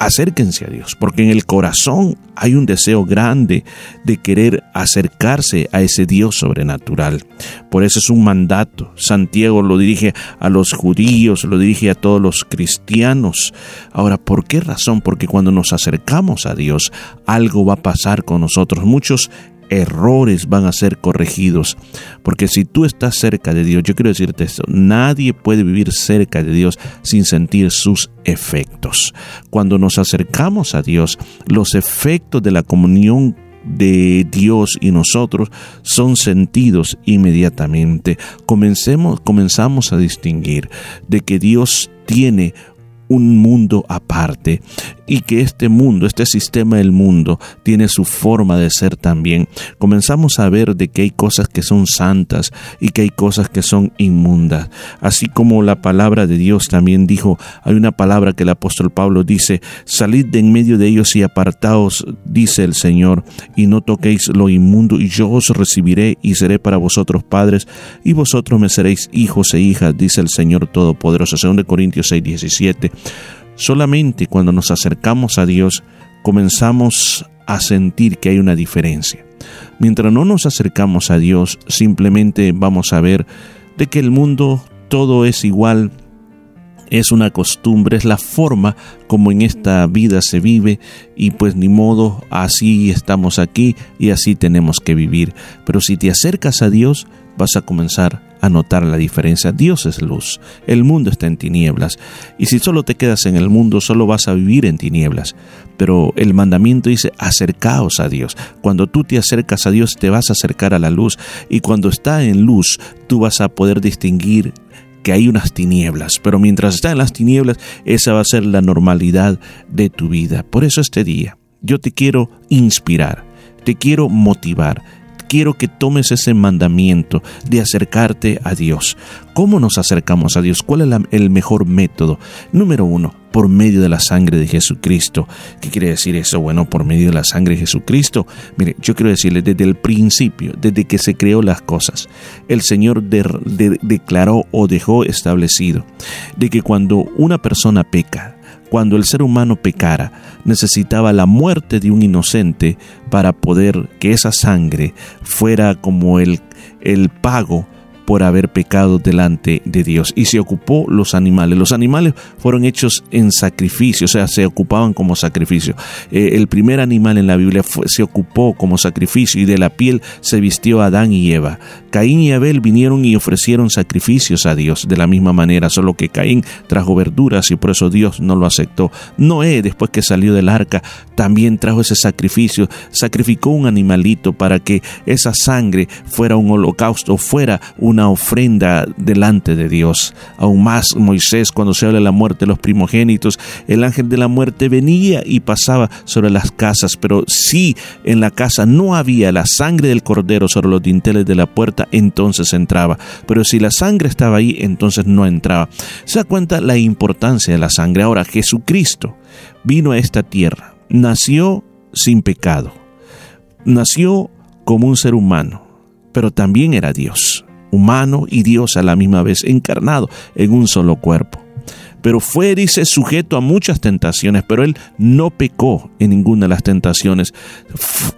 acérquense a Dios, porque en el corazón hay un deseo grande de querer acercarse a ese Dios sobrenatural. Por eso es un mandato. Santiago lo dirige a los judíos, lo dirige a todos los cristianos. Ahora, ¿por qué razón? Porque cuando nos acercamos a Dios, algo va a pasar con nosotros. Muchos errores van a ser corregidos. Porque si tú estás cerca de Dios, yo quiero decirte esto, nadie puede vivir cerca de Dios sin sentir sus efectos. Cuando nos acercamos a Dios, los efectos de la comunión de Dios y nosotros son sentidos inmediatamente. Comencemos, comenzamos a distinguir de que Dios tiene un mundo aparte y que este mundo, este sistema del mundo, tiene su forma de ser también. Comenzamos a ver de que hay cosas que son santas y que hay cosas que son inmundas. Así como la palabra de Dios también dijo, hay una palabra que el apóstol Pablo dice, salid de en medio de ellos y apartaos, dice el Señor, y no toquéis lo inmundo, y yo os recibiré y seré para vosotros padres, y vosotros me seréis hijos e hijas, dice el Señor Todopoderoso. 2 Corintios 6, 17. Solamente cuando nos acercamos a Dios comenzamos a sentir que hay una diferencia. Mientras no nos acercamos a Dios, simplemente vamos a ver de que el mundo todo es igual, es una costumbre, es la forma como en esta vida se vive y pues ni modo, así estamos aquí y así tenemos que vivir. Pero si te acercas a Dios, vas a comenzar a notar la diferencia. Dios es luz, el mundo está en tinieblas, y si solo te quedas en el mundo, solo vas a vivir en tinieblas. Pero el mandamiento dice, acercaos a Dios. Cuando tú te acercas a Dios, te vas a acercar a la luz, y cuando está en luz, tú vas a poder distinguir que hay unas tinieblas, pero mientras está en las tinieblas, esa va a ser la normalidad de tu vida. Por eso este día, yo te quiero inspirar, te quiero motivar, quiero que tomes ese mandamiento de acercarte a Dios. ¿Cómo nos acercamos a Dios? ¿Cuál es el mejor método? Número uno, por medio de la sangre de Jesucristo. ¿Qué quiere decir eso? Bueno, por medio de la sangre de Jesucristo. Mire, yo quiero decirle, desde el principio, desde que se creó las cosas, el Señor de- de- declaró o dejó establecido de que cuando una persona peca, cuando el ser humano pecara, necesitaba la muerte de un inocente para poder que esa sangre fuera como el, el pago por haber pecado delante de Dios. Y se ocupó los animales. Los animales fueron hechos en sacrificio, o sea, se ocupaban como sacrificio. Eh, el primer animal en la Biblia se ocupó como sacrificio y de la piel se vistió Adán y Eva. Caín y Abel vinieron y ofrecieron sacrificios a Dios de la misma manera, solo que Caín trajo verduras y por eso Dios no lo aceptó. Noé, después que salió del arca, también trajo ese sacrificio, sacrificó un animalito para que esa sangre fuera un holocausto, fuera una ofrenda delante de Dios. Aún más Moisés, cuando se habla de la muerte de los primogénitos, el ángel de la muerte venía y pasaba sobre las casas, pero si en la casa no había la sangre del cordero sobre los dinteles de la puerta, entonces entraba. Pero si la sangre estaba ahí, entonces no entraba. Se da cuenta la importancia de la sangre. Ahora, Jesucristo vino a esta tierra, nació sin pecado, nació como un ser humano, pero también era Dios, humano y Dios a la misma vez, encarnado en un solo cuerpo. Pero fue, dice, sujeto a muchas tentaciones, pero él no pecó en ninguna de las tentaciones.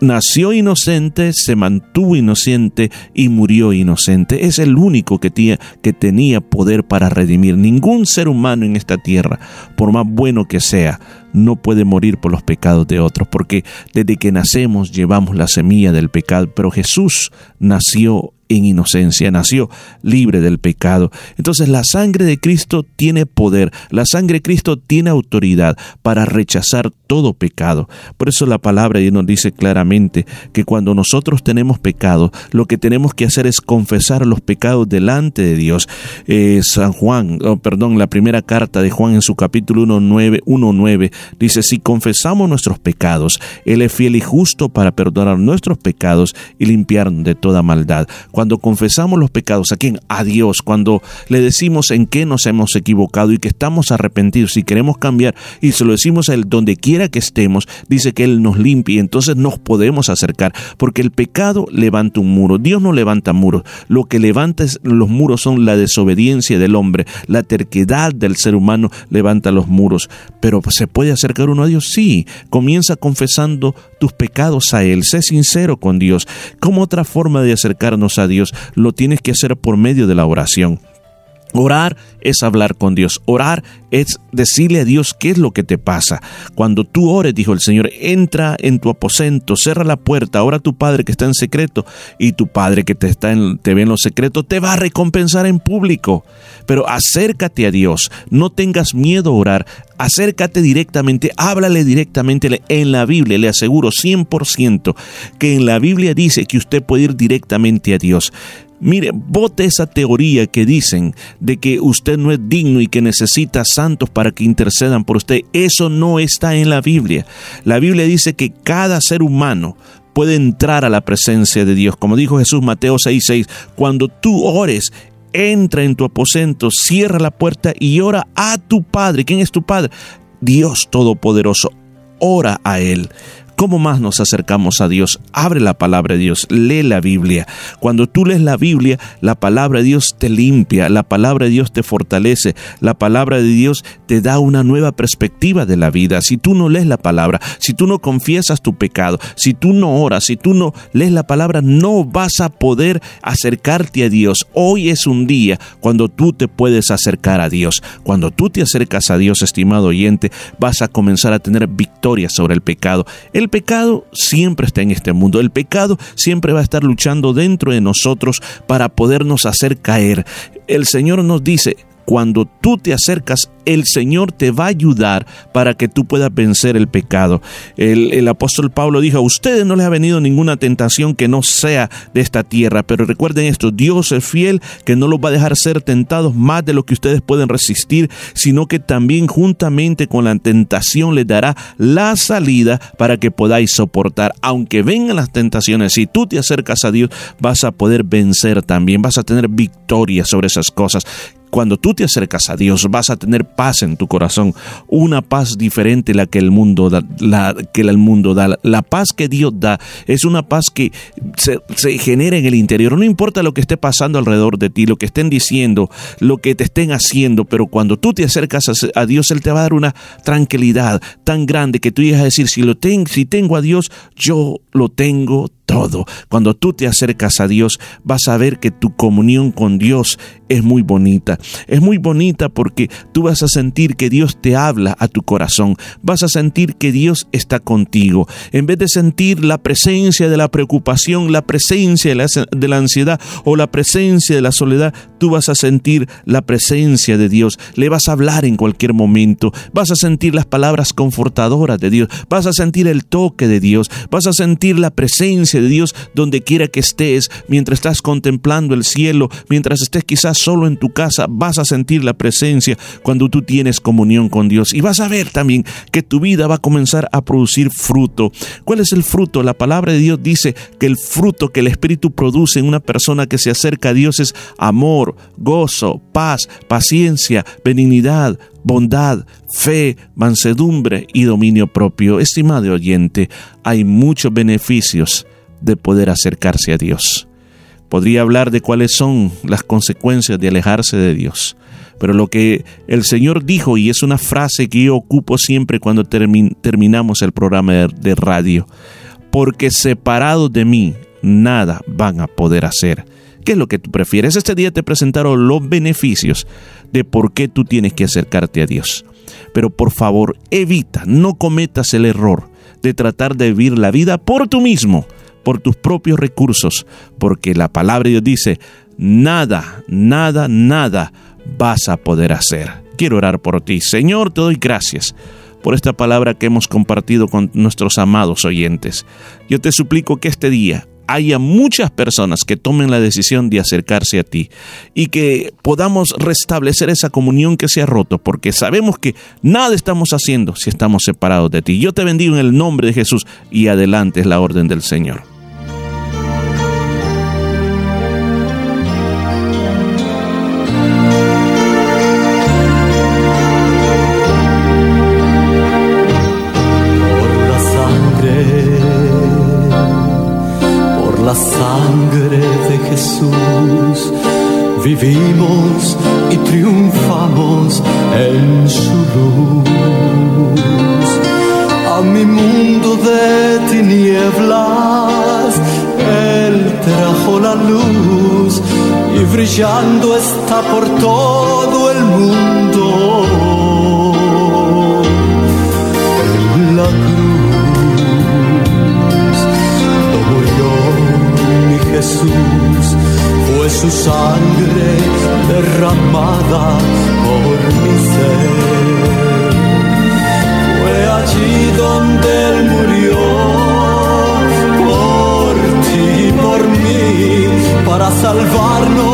Nació inocente, se mantuvo inocente y murió inocente. Es el único que, que tenía poder para redimir. Ningún ser humano en esta tierra, por más bueno que sea, no puede morir por los pecados de otros, porque desde que nacemos llevamos la semilla del pecado, pero Jesús nació en inocencia, nació libre del pecado. Entonces la sangre de Cristo tiene poder, la sangre de Cristo tiene autoridad para rechazar todo pecado. Por eso la palabra de Dios nos dice claramente que cuando nosotros tenemos pecado, lo que tenemos que hacer es confesar los pecados delante de Dios. Eh, San Juan, oh, perdón, la primera carta de Juan en su capítulo 1.9 1.9 dice, si confesamos nuestros pecados, Él es fiel y justo para perdonar nuestros pecados y limpiarnos de toda maldad. Cuando confesamos los pecados, ¿a quién? A Dios. Cuando le decimos en qué nos hemos equivocado y que estamos arrepentidos y queremos cambiar y se lo decimos a Él donde quiera que estemos, dice que Él nos limpia y entonces nos podemos acercar, porque el pecado levanta un muro. Dios no levanta muros. Lo que levanta los muros son la desobediencia del hombre, la terquedad del ser humano levanta los muros. Pero ¿se puede acercar uno a Dios? Sí. Comienza confesando tus pecados a Él. Sé sincero con Dios. ¿Cómo otra forma de acercarnos a Dios? Lo tienes que hacer por medio de la oración. Orar es hablar con Dios. Orar es decirle a Dios qué es lo que te pasa. Cuando tú ores, dijo el Señor, entra en tu aposento, cierra la puerta, ora a tu Padre que está en secreto y tu Padre que te, está en, te ve en lo secreto te va a recompensar en público. Pero acércate a Dios, no tengas miedo a orar, acércate directamente, háblale directamente en la Biblia, le aseguro 100% que en la Biblia dice que usted puede ir directamente a Dios. Mire, vote esa teoría que dicen de que usted no es digno y que necesita santos para que intercedan por usted. Eso no está en la Biblia. La Biblia dice que cada ser humano puede entrar a la presencia de Dios. Como dijo Jesús Mateo 6:6, cuando tú ores, entra en tu aposento, cierra la puerta y ora a tu Padre. ¿Quién es tu Padre? Dios Todopoderoso. Ora a Él. ¿Cómo más nos acercamos a Dios? Abre la palabra de Dios, lee la Biblia. Cuando tú lees la Biblia, la palabra de Dios te limpia, la palabra de Dios te fortalece, la palabra de Dios te da una nueva perspectiva de la vida. Si tú no lees la palabra, si tú no confiesas tu pecado, si tú no oras, si tú no lees la palabra, no vas a poder acercarte a Dios. Hoy es un día cuando tú te puedes acercar a Dios. Cuando tú te acercas a Dios, estimado oyente, vas a comenzar a tener victoria sobre el pecado. El pecado siempre está en este mundo. El pecado siempre va a estar luchando dentro de nosotros para podernos hacer caer. El Señor nos dice, cuando tú te acercas, el Señor te va a ayudar para que tú puedas vencer el pecado. El, apóstol Pablo dijo, a ustedes no les ha venido ninguna tentación que no sea de esta tierra, pero recuerden esto, Dios es fiel, que no los va a dejar ser tentados más de lo que ustedes pueden resistir, sino que también juntamente con la tentación les dará la salida para que podáis soportar. Aunque vengan las tentaciones, si tú te acercas a Dios, vas a poder vencer también, vas a tener victoria sobre esas cosas cuando tú te acercas a Dios vas a tener paz en tu corazón, una paz diferente la que el mundo da, la, que el mundo da. La paz que Dios da es una paz que se, genera en el interior. No importa lo que esté pasando alrededor de ti, lo que estén diciendo, lo que te estén haciendo, pero cuando tú te acercas a, a Dios, Él te va a dar una tranquilidad tan grande que tú llegas a decir, si, lo ten, si tengo a Dios, yo lo tengo todo. Cuando tú te acercas a Dios, vas a ver que tu comunión con Dios es muy bonita. Es muy bonita porque tú vas a sentir que Dios te habla a tu corazón. Vas a sentir que Dios está contigo. En vez de sentir la presencia de la preocupación, la presencia de la, de la ansiedad o la presencia de la soledad, tú vas a sentir la presencia de Dios. Le vas a hablar en cualquier momento. Vas a sentir las palabras confortadoras de Dios. Vas a sentir el toque de Dios. Vas a sentir la presencia de Dios donde quiera que estés, mientras estás contemplando el cielo, mientras estés quizás solo en tu casa, vas a sentir la presencia cuando tú tienes comunión con Dios. Y vas a ver también que tu vida va a comenzar a producir fruto. ¿Cuál es el fruto? La palabra de Dios dice que el fruto que el Espíritu produce en una persona que se acerca a Dios es amor, gozo, paz, paciencia, benignidad, bondad, fe, mansedumbre y dominio propio. Estimado oyente, hay muchos beneficios de poder acercarse a Dios. Podría hablar de cuáles son las consecuencias de alejarse de Dios. Pero lo que el Señor dijo, y es una frase que yo ocupo siempre cuando termin terminamos el programa de, de radio, porque separados de mí, nada van a poder hacer. ¿Qué es lo que tú prefieres? Este día te presentaron los beneficios de por qué tú tienes que acercarte a Dios. Pero por favor, evita, no cometas el error de tratar de vivir la vida por tú mismo por tus propios recursos, porque la palabra de Dios dice, nada, nada, nada vas a poder hacer. Quiero orar por ti. Señor, te doy gracias por esta palabra que hemos compartido con nuestros amados oyentes. Yo te suplico que este día haya muchas personas que tomen la decisión de acercarse a ti y que podamos restablecer esa comunión que se ha roto, porque sabemos que nada estamos haciendo si estamos separados de ti. Yo te bendigo en el nombre de Jesús y adelante es la orden del Señor. Vivimos y triunfamos en su luz. A mi mundo de tinieblas, Él trajo la luz y brillando está por todo el mundo la cruz. Murió mi Jesús, su sangre derramada por mi ser. Fue allí donde él murió, por ti y por mí, para salvarnos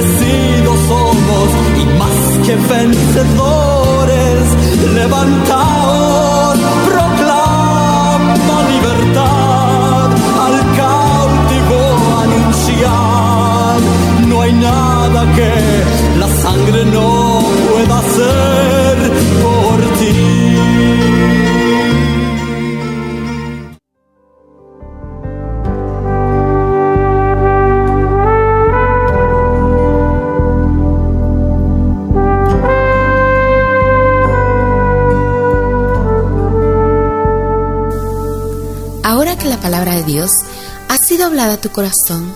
Bendecidos somos y más que vencedores, levantaos, proclama libertad al cautivo anunciar. No hay nada que la sangre no pueda hacer la palabra de Dios ha sido hablada a tu corazón,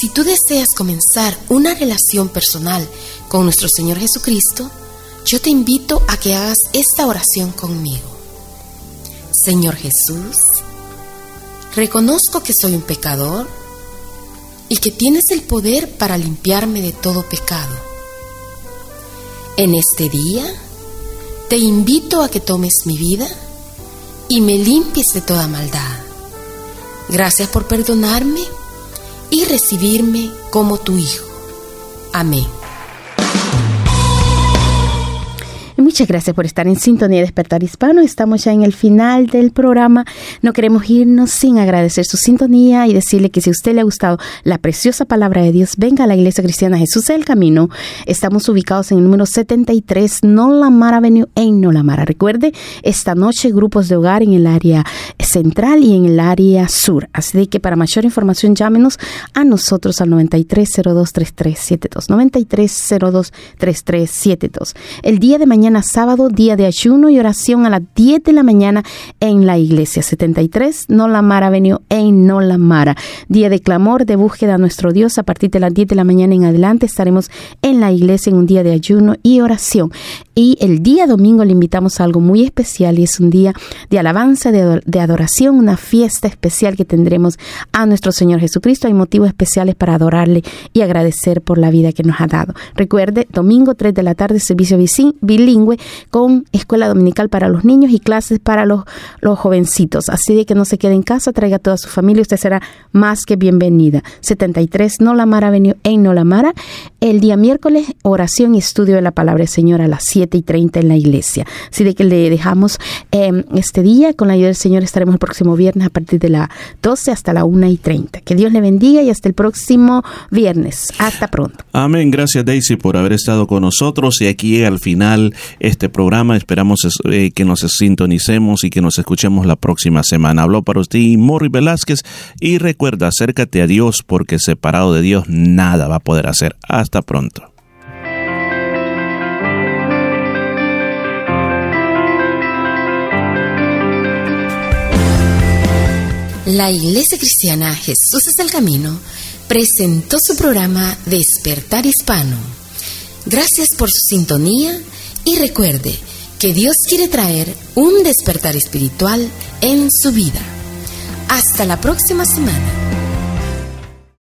si tú deseas comenzar una relación personal con nuestro Señor Jesucristo, yo te invito a que hagas esta oración conmigo. Señor Jesús, reconozco que soy un pecador y que tienes el poder para limpiarme de todo pecado. En este día, te invito a que tomes mi vida y me limpies de toda maldad. Gracias por perdonarme y recibirme como tu hijo. Amén. Muchas gracias por estar en sintonía de Despertar Hispano. Estamos ya en el final del programa. No queremos irnos sin agradecer su sintonía y decirle que si a usted le ha gustado la preciosa palabra de Dios, venga a la Iglesia Cristiana Jesús del Camino. Estamos ubicados en el número 73 Nolamara Avenue en Nolamara. Recuerde, esta noche grupos de hogar en el área central y en el área sur. Así que para mayor información llámenos a nosotros al 93023372. 93023372. El día de mañana sábado, día de ayuno y oración a las 10 de la mañana en la iglesia 73 Nolamara Avenue en Nolamara. Día de clamor, de búsqueda a nuestro Dios a partir de las 10 de la mañana en adelante estaremos en la iglesia en un día de ayuno y oración. Y el día domingo le invitamos a algo muy especial y es un día de alabanza, de, ador- de adoración, una fiesta especial que tendremos a nuestro Señor Jesucristo. Hay motivos especiales para adorarle y agradecer por la vida que nos ha dado. Recuerde, domingo 3 de la tarde, servicio bici- con escuela dominical para los niños y clases para los, los jovencitos. Así de que no se quede en casa, traiga a toda su familia, usted será más que bienvenida. 73 Nolamara Avenue en Nolamara. El día miércoles, oración y estudio de la palabra del Señor a las 7 y 30 en la iglesia. Así de que le dejamos eh, este día. Con la ayuda del Señor estaremos el próximo viernes a partir de las 12 hasta la 1 y 30. Que Dios le bendiga y hasta el próximo viernes. Hasta pronto. Amén. Gracias Daisy por haber estado con nosotros y aquí al final este programa. Esperamos eh, que nos sintonicemos y que nos escuchemos la próxima semana. Habló para usted Morri Velázquez y recuerda, acércate a Dios porque separado de Dios nada va a poder hacer. Hasta pronto. La Iglesia Cristiana Jesús es el Camino presentó su programa Despertar Hispano. Gracias por su sintonía y recuerde que Dios quiere traer un despertar espiritual en su vida. Hasta la próxima semana.